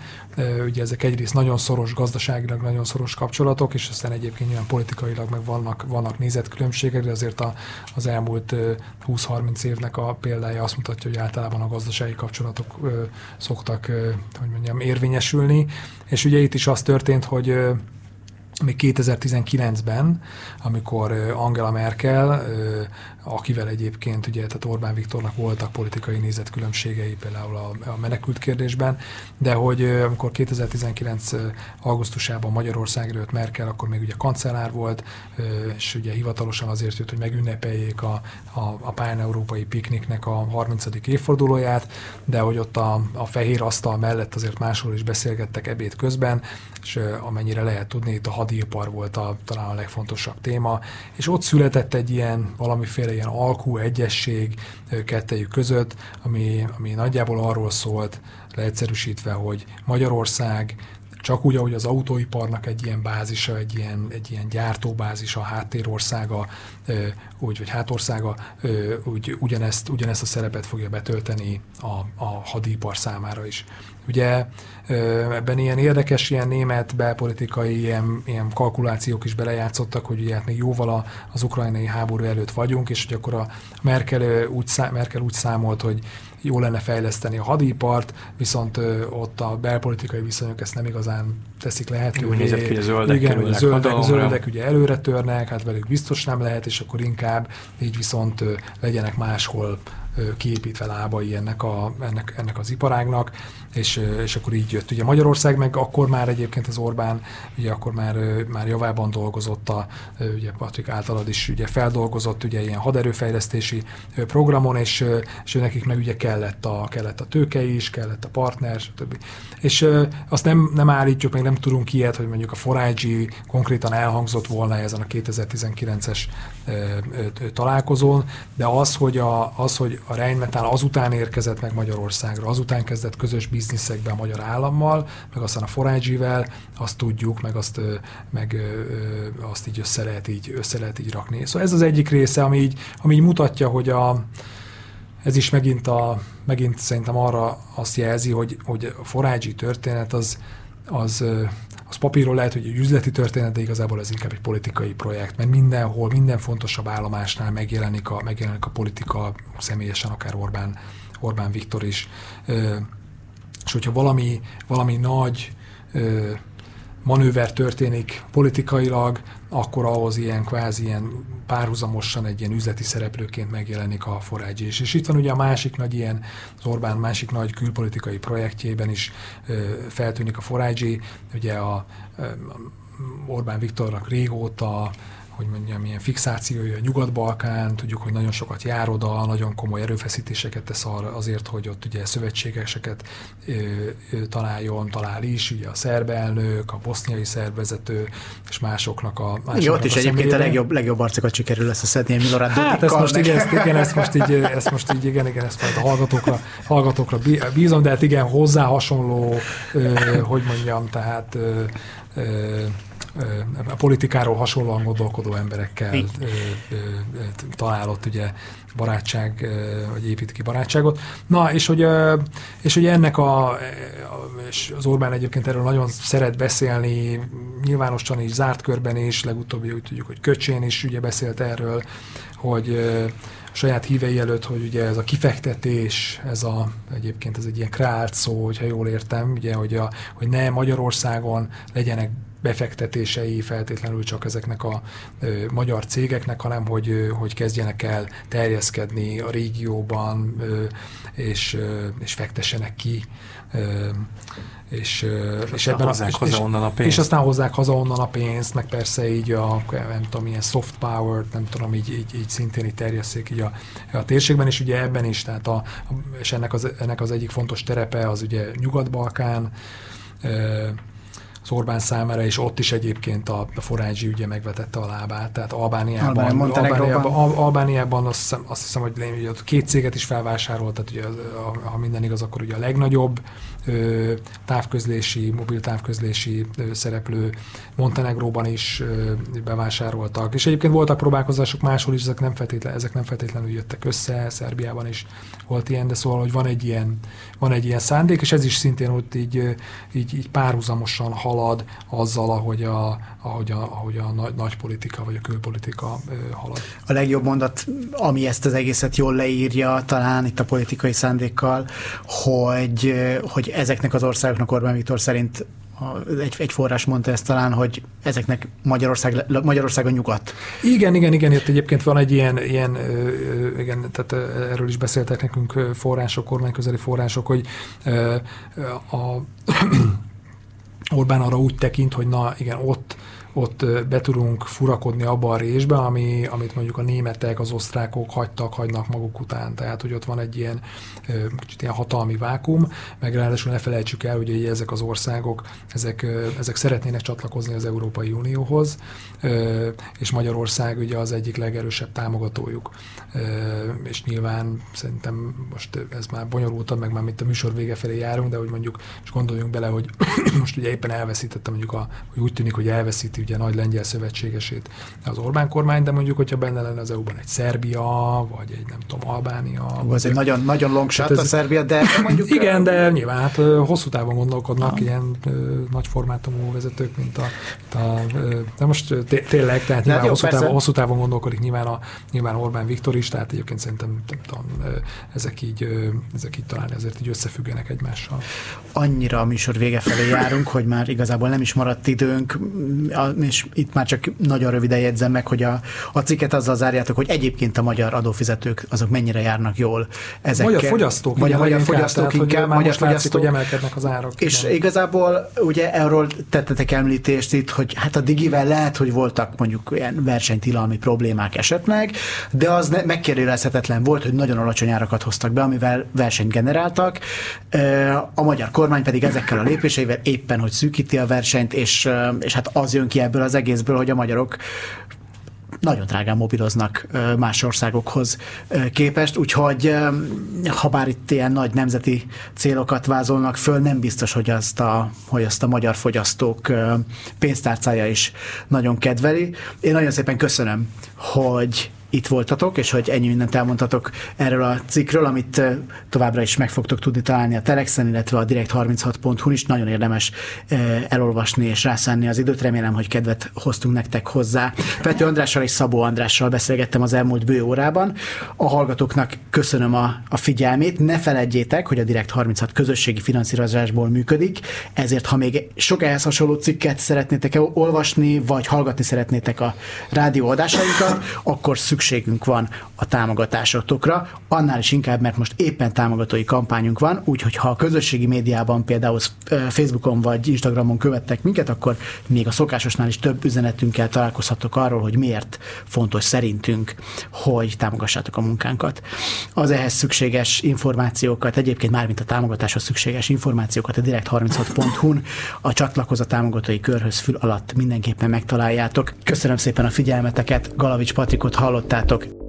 Ugye ezek egyrészt nagyon szoros gazdaságilag, nagyon szoros kapcsolatok, és aztán egyébként nyilván politikailag meg vannak, vannak nézetkülönbségek, de azért a, az elmúlt 20-30 évnek a példája azt mutatja, hogy általában a gazdasági kapcsolatok szoktak, hogy mondjam, érvényesülni. És ugye itt is az történt, hogy még 2019-ben, amikor Angela Merkel akivel egyébként ugye, tehát Orbán Viktornak voltak politikai nézetkülönbségei például a, a menekült kérdésben, de hogy amikor 2019. augusztusában Magyarország jött Merkel, akkor még ugye kancellár volt, és ugye hivatalosan azért jött, hogy megünnepeljék a, a, a pán-európai pikniknek a 30. évfordulóját, de hogy ott a, a fehér asztal mellett azért máshol is beszélgettek ebéd közben, és amennyire lehet tudni, itt a hadipar volt a, talán a legfontosabb téma, és ott született egy ilyen valamiféle ilyen alkú egyesség kettejük között, ami, ami nagyjából arról szólt, leegyszerűsítve, hogy Magyarország csak úgy, ahogy az autóiparnak egy ilyen bázisa, egy ilyen, egy ilyen gyártóbázisa, háttérországa, úgy, vagy hátországa, úgy, ugyanezt, ugyanezt a szerepet fogja betölteni a, a hadipar számára is. Ugye ebben ilyen érdekes, ilyen német belpolitikai ilyen, ilyen kalkulációk is belejátszottak, hogy ugye hát még jóval az ukrajnai háború előtt vagyunk, és hogy akkor a Merkel úgy, Merkel úgy számolt, hogy jó lenne fejleszteni a hadipart, viszont ott a belpolitikai viszonyok ezt nem igazán teszik lehetővé. Úgy nézett, hogy a zöldek Igen, hogy a zöldek, zöldek ugye előre törnek, hát velük biztos nem lehet, és akkor inkább így viszont legyenek máshol kiépítve lábai ennek, a, ennek, ennek az iparágnak, és, és akkor így jött. Ugye Magyarország meg akkor már egyébként az Orbán, ugye akkor már, már javában dolgozott, a, ugye Patrik általad is ugye feldolgozott ugye ilyen haderőfejlesztési programon, és, és nekik meg ugye kellett a, kellett a tőke is, kellett a partner, stb. És azt nem, nem állítjuk, meg nem tudunk ilyet, hogy mondjuk a Forágyi konkrétan elhangzott volna ezen a 2019-es találkozón, de az, hogy a, az, hogy a Rheinmetall azután érkezett meg Magyarországra, azután kezdett közös bizniszekbe a magyar állammal, meg aztán a Forágyivel, azt tudjuk, meg azt, meg azt így össze lehet így, össze lehet így rakni. Szóval ez az egyik része, ami így, ami így mutatja, hogy a, ez is megint, a, megint szerintem arra azt jelzi, hogy, hogy a Forágyi történet az, az, az papíról lehet, hogy egy üzleti történet, de igazából ez inkább egy politikai projekt, mert mindenhol, minden fontosabb állomásnál megjelenik a, megjelenik a politika, személyesen akár Orbán, Orbán Viktor is. És hogyha valami, valami nagy manőver történik politikailag, akkor ahhoz ilyen kvázi ilyen párhuzamosan egy ilyen üzleti szereplőként megjelenik a forágyi is. És itt van ugye a másik nagy ilyen, az Orbán másik nagy külpolitikai projektjében is ö, feltűnik a forágyi, ugye a ö, Orbán Viktornak régóta hogy mondjam, milyen fixációja a Nyugat-Balkán, tudjuk, hogy nagyon sokat jár oda, nagyon komoly erőfeszítéseket tesz arra azért, hogy ott ugye szövetségeseket ö, ö, találjon, talál is, ugye a szerb elnök, a boszniai szervezető, és másoknak a másoknak Igen, ott is a egyébként a legjobb, legjobb arcokat sikerül összeszedni a Milorad Hát ezt most, igen, ezt, igen, ezt most így, ezt most így, igen, igen, ezt majd a hallgatókra, hallgatókra bízom, de hát igen, hozzá hasonló, ö, hogy mondjam, tehát ö, a politikáról hasonlóan gondolkodó emberekkel találott ugye barátság, vagy épít ki barátságot. Na, és hogy, és hogy ennek a, és az Orbán egyébként erről nagyon szeret beszélni, nyilvánosan is, zárt körben is, legutóbbi úgy tudjuk, hogy Köcsén is ugye beszélt erről, hogy saját hívei előtt, hogy ugye ez a kifektetés, ez a, egyébként ez egy ilyen kreált szó, hogyha jól értem, ugye, hogy, a, hogy ne Magyarországon legyenek befektetései feltétlenül csak ezeknek a ö, magyar cégeknek, hanem hogy, ö, hogy kezdjenek el terjeszkedni a régióban, ö, és, ö, és fektessenek ki. Ö, és, és, és ebben hozzák a, haza onnan a pénzt. És aztán hozzák haza onnan a pénzt, meg persze így a, nem tudom, ilyen soft power nem tudom, így, így, így szintén így terjesszék így a, a térségben, és ugye ebben is, tehát a, és ennek az, ennek az egyik fontos terepe az ugye Nyugat-Balkán, az Orbán számára, és ott is egyébként a, a Forágyi ügye megvetette a lábát, tehát Albániában, Albániában, Albániában, Albániában azt, hiszem, azt hiszem, hogy ugye két céget is felvásárolt, tehát ugye, ha minden igaz, akkor ugye a legnagyobb távközlési, mobil távközlési szereplő Montenegróban is bevásároltak. És egyébként voltak próbálkozások máshol is, ezek nem, feltétlen, ezek nem feltétlenül jöttek össze, Szerbiában is volt ilyen, de szóval, hogy van egy ilyen, van egy ilyen szándék, és ez is szintén ott így, így, így párhuzamosan halad azzal, ahogy a, ahogy a, ahogy a nagy, nagy politika vagy a külpolitika halad. A legjobb mondat, ami ezt az egészet jól leírja, talán itt a politikai szándékkal, hogy, hogy ezeknek az országoknak Orbán Viktor szerint egy, egy forrás mondta ezt talán, hogy ezeknek Magyarország, Magyarország a nyugat. Igen, igen, igen, itt egyébként van egy ilyen, ilyen igen, tehát erről is beszéltek nekünk források, kormányközeli források, hogy a Orbán arra úgy tekint, hogy na igen, ott ott be tudunk furakodni abba a részbe, ami, amit mondjuk a németek, az osztrákok hagytak, hagynak maguk után. Tehát, hogy ott van egy ilyen, kicsit ilyen hatalmi vákum, meg ráadásul ne felejtsük el, hogy ezek az országok, ezek, ezek szeretnének csatlakozni az Európai Unióhoz, és Magyarország ugye az egyik legerősebb támogatójuk. És nyilván szerintem most ez már bonyolultabb, meg már mint a műsor vége felé járunk, de hogy mondjuk, és gondoljunk bele, hogy most ugye éppen elveszítette mondjuk, a, hogy úgy tűnik, hogy elveszíti ugye nagy lengyel szövetségesét az Orbán kormány, de mondjuk, hogyha benne lenne az EU-ban egy Szerbia, vagy egy nem tudom, Albánia. Ó, ez egy nagyon, nagyon long shot ez, a Szerbia, de mondjuk... Igen, de nyilván hát hosszú távon gondolkodnak ah. ilyen nagy formátumú vezetők, mint a, a de most tényleg, tehát nyilván jó, hosszú, távon, hosszú távon gondolkodik nyilván, a, nyilván Orbán Viktor is, tehát egyébként szerintem nem tudom, ezek így, ezek így talán ezért így összefüggenek egymással. Annyira a műsor vége felé járunk, hogy már igazából nem is maradt időnk és itt már csak nagyon röviden jegyzem meg, hogy a, a cikket azzal zárjátok, hogy egyébként a magyar adófizetők azok mennyire járnak jól ezekkel. Magyar fogyasztók, vagy a magyar fogyasztók inkább, inkább magyar fogyasztók, látszik, hogy emelkednek az árak. És igen. igazából ugye erről tettetek említést itt, hogy hát a digivel lehet, hogy voltak mondjuk ilyen versenytilalmi problémák esetleg, de az ne, megkérdőjelezhetetlen volt, hogy nagyon alacsony árakat hoztak be, amivel versenyt generáltak. A magyar kormány pedig ezekkel a lépéseivel éppen, hogy szűkíti a versenyt, és, és hát az jön ki ebből az egészből, hogy a magyarok nagyon drágán mobiloznak más országokhoz képest, úgyhogy ha bár itt ilyen nagy nemzeti célokat vázolnak föl, nem biztos, hogy azt a, hogy azt a magyar fogyasztók pénztárcája is nagyon kedveli. Én nagyon szépen köszönöm, hogy itt voltatok, és hogy ennyi mindent elmondhatok erről a cikkről, amit továbbra is meg fogtok tudni találni a Telexen, illetve a direkt36.hu is. Nagyon érdemes elolvasni és rászánni az időt. Remélem, hogy kedvet hoztunk nektek hozzá. Pető Andrással és Szabó Andrással beszélgettem az elmúlt bő órában. A hallgatóknak köszönöm a, a figyelmét. Ne feledjétek, hogy a Direkt 36 közösségi finanszírozásból működik, ezért ha még sok ehhez hasonló cikket szeretnétek olvasni, vagy hallgatni szeretnétek a rádióadásainkat, akkor szükség szükségünk van a támogatásotokra, annál is inkább, mert most éppen támogatói kampányunk van, úgyhogy ha a közösségi médiában, például Facebookon vagy Instagramon követtek minket, akkor még a szokásosnál is több üzenetünkkel találkozhatok arról, hogy miért fontos szerintünk, hogy támogassátok a munkánkat. Az ehhez szükséges információkat, egyébként már mint a támogatáshoz szükséges információkat a direkt36.hu-n a csatlakozó támogatói körhöz fül alatt mindenképpen megtaláljátok. Köszönöm szépen a figyelmeteket, Galavics Patrikot hallott hallottátok.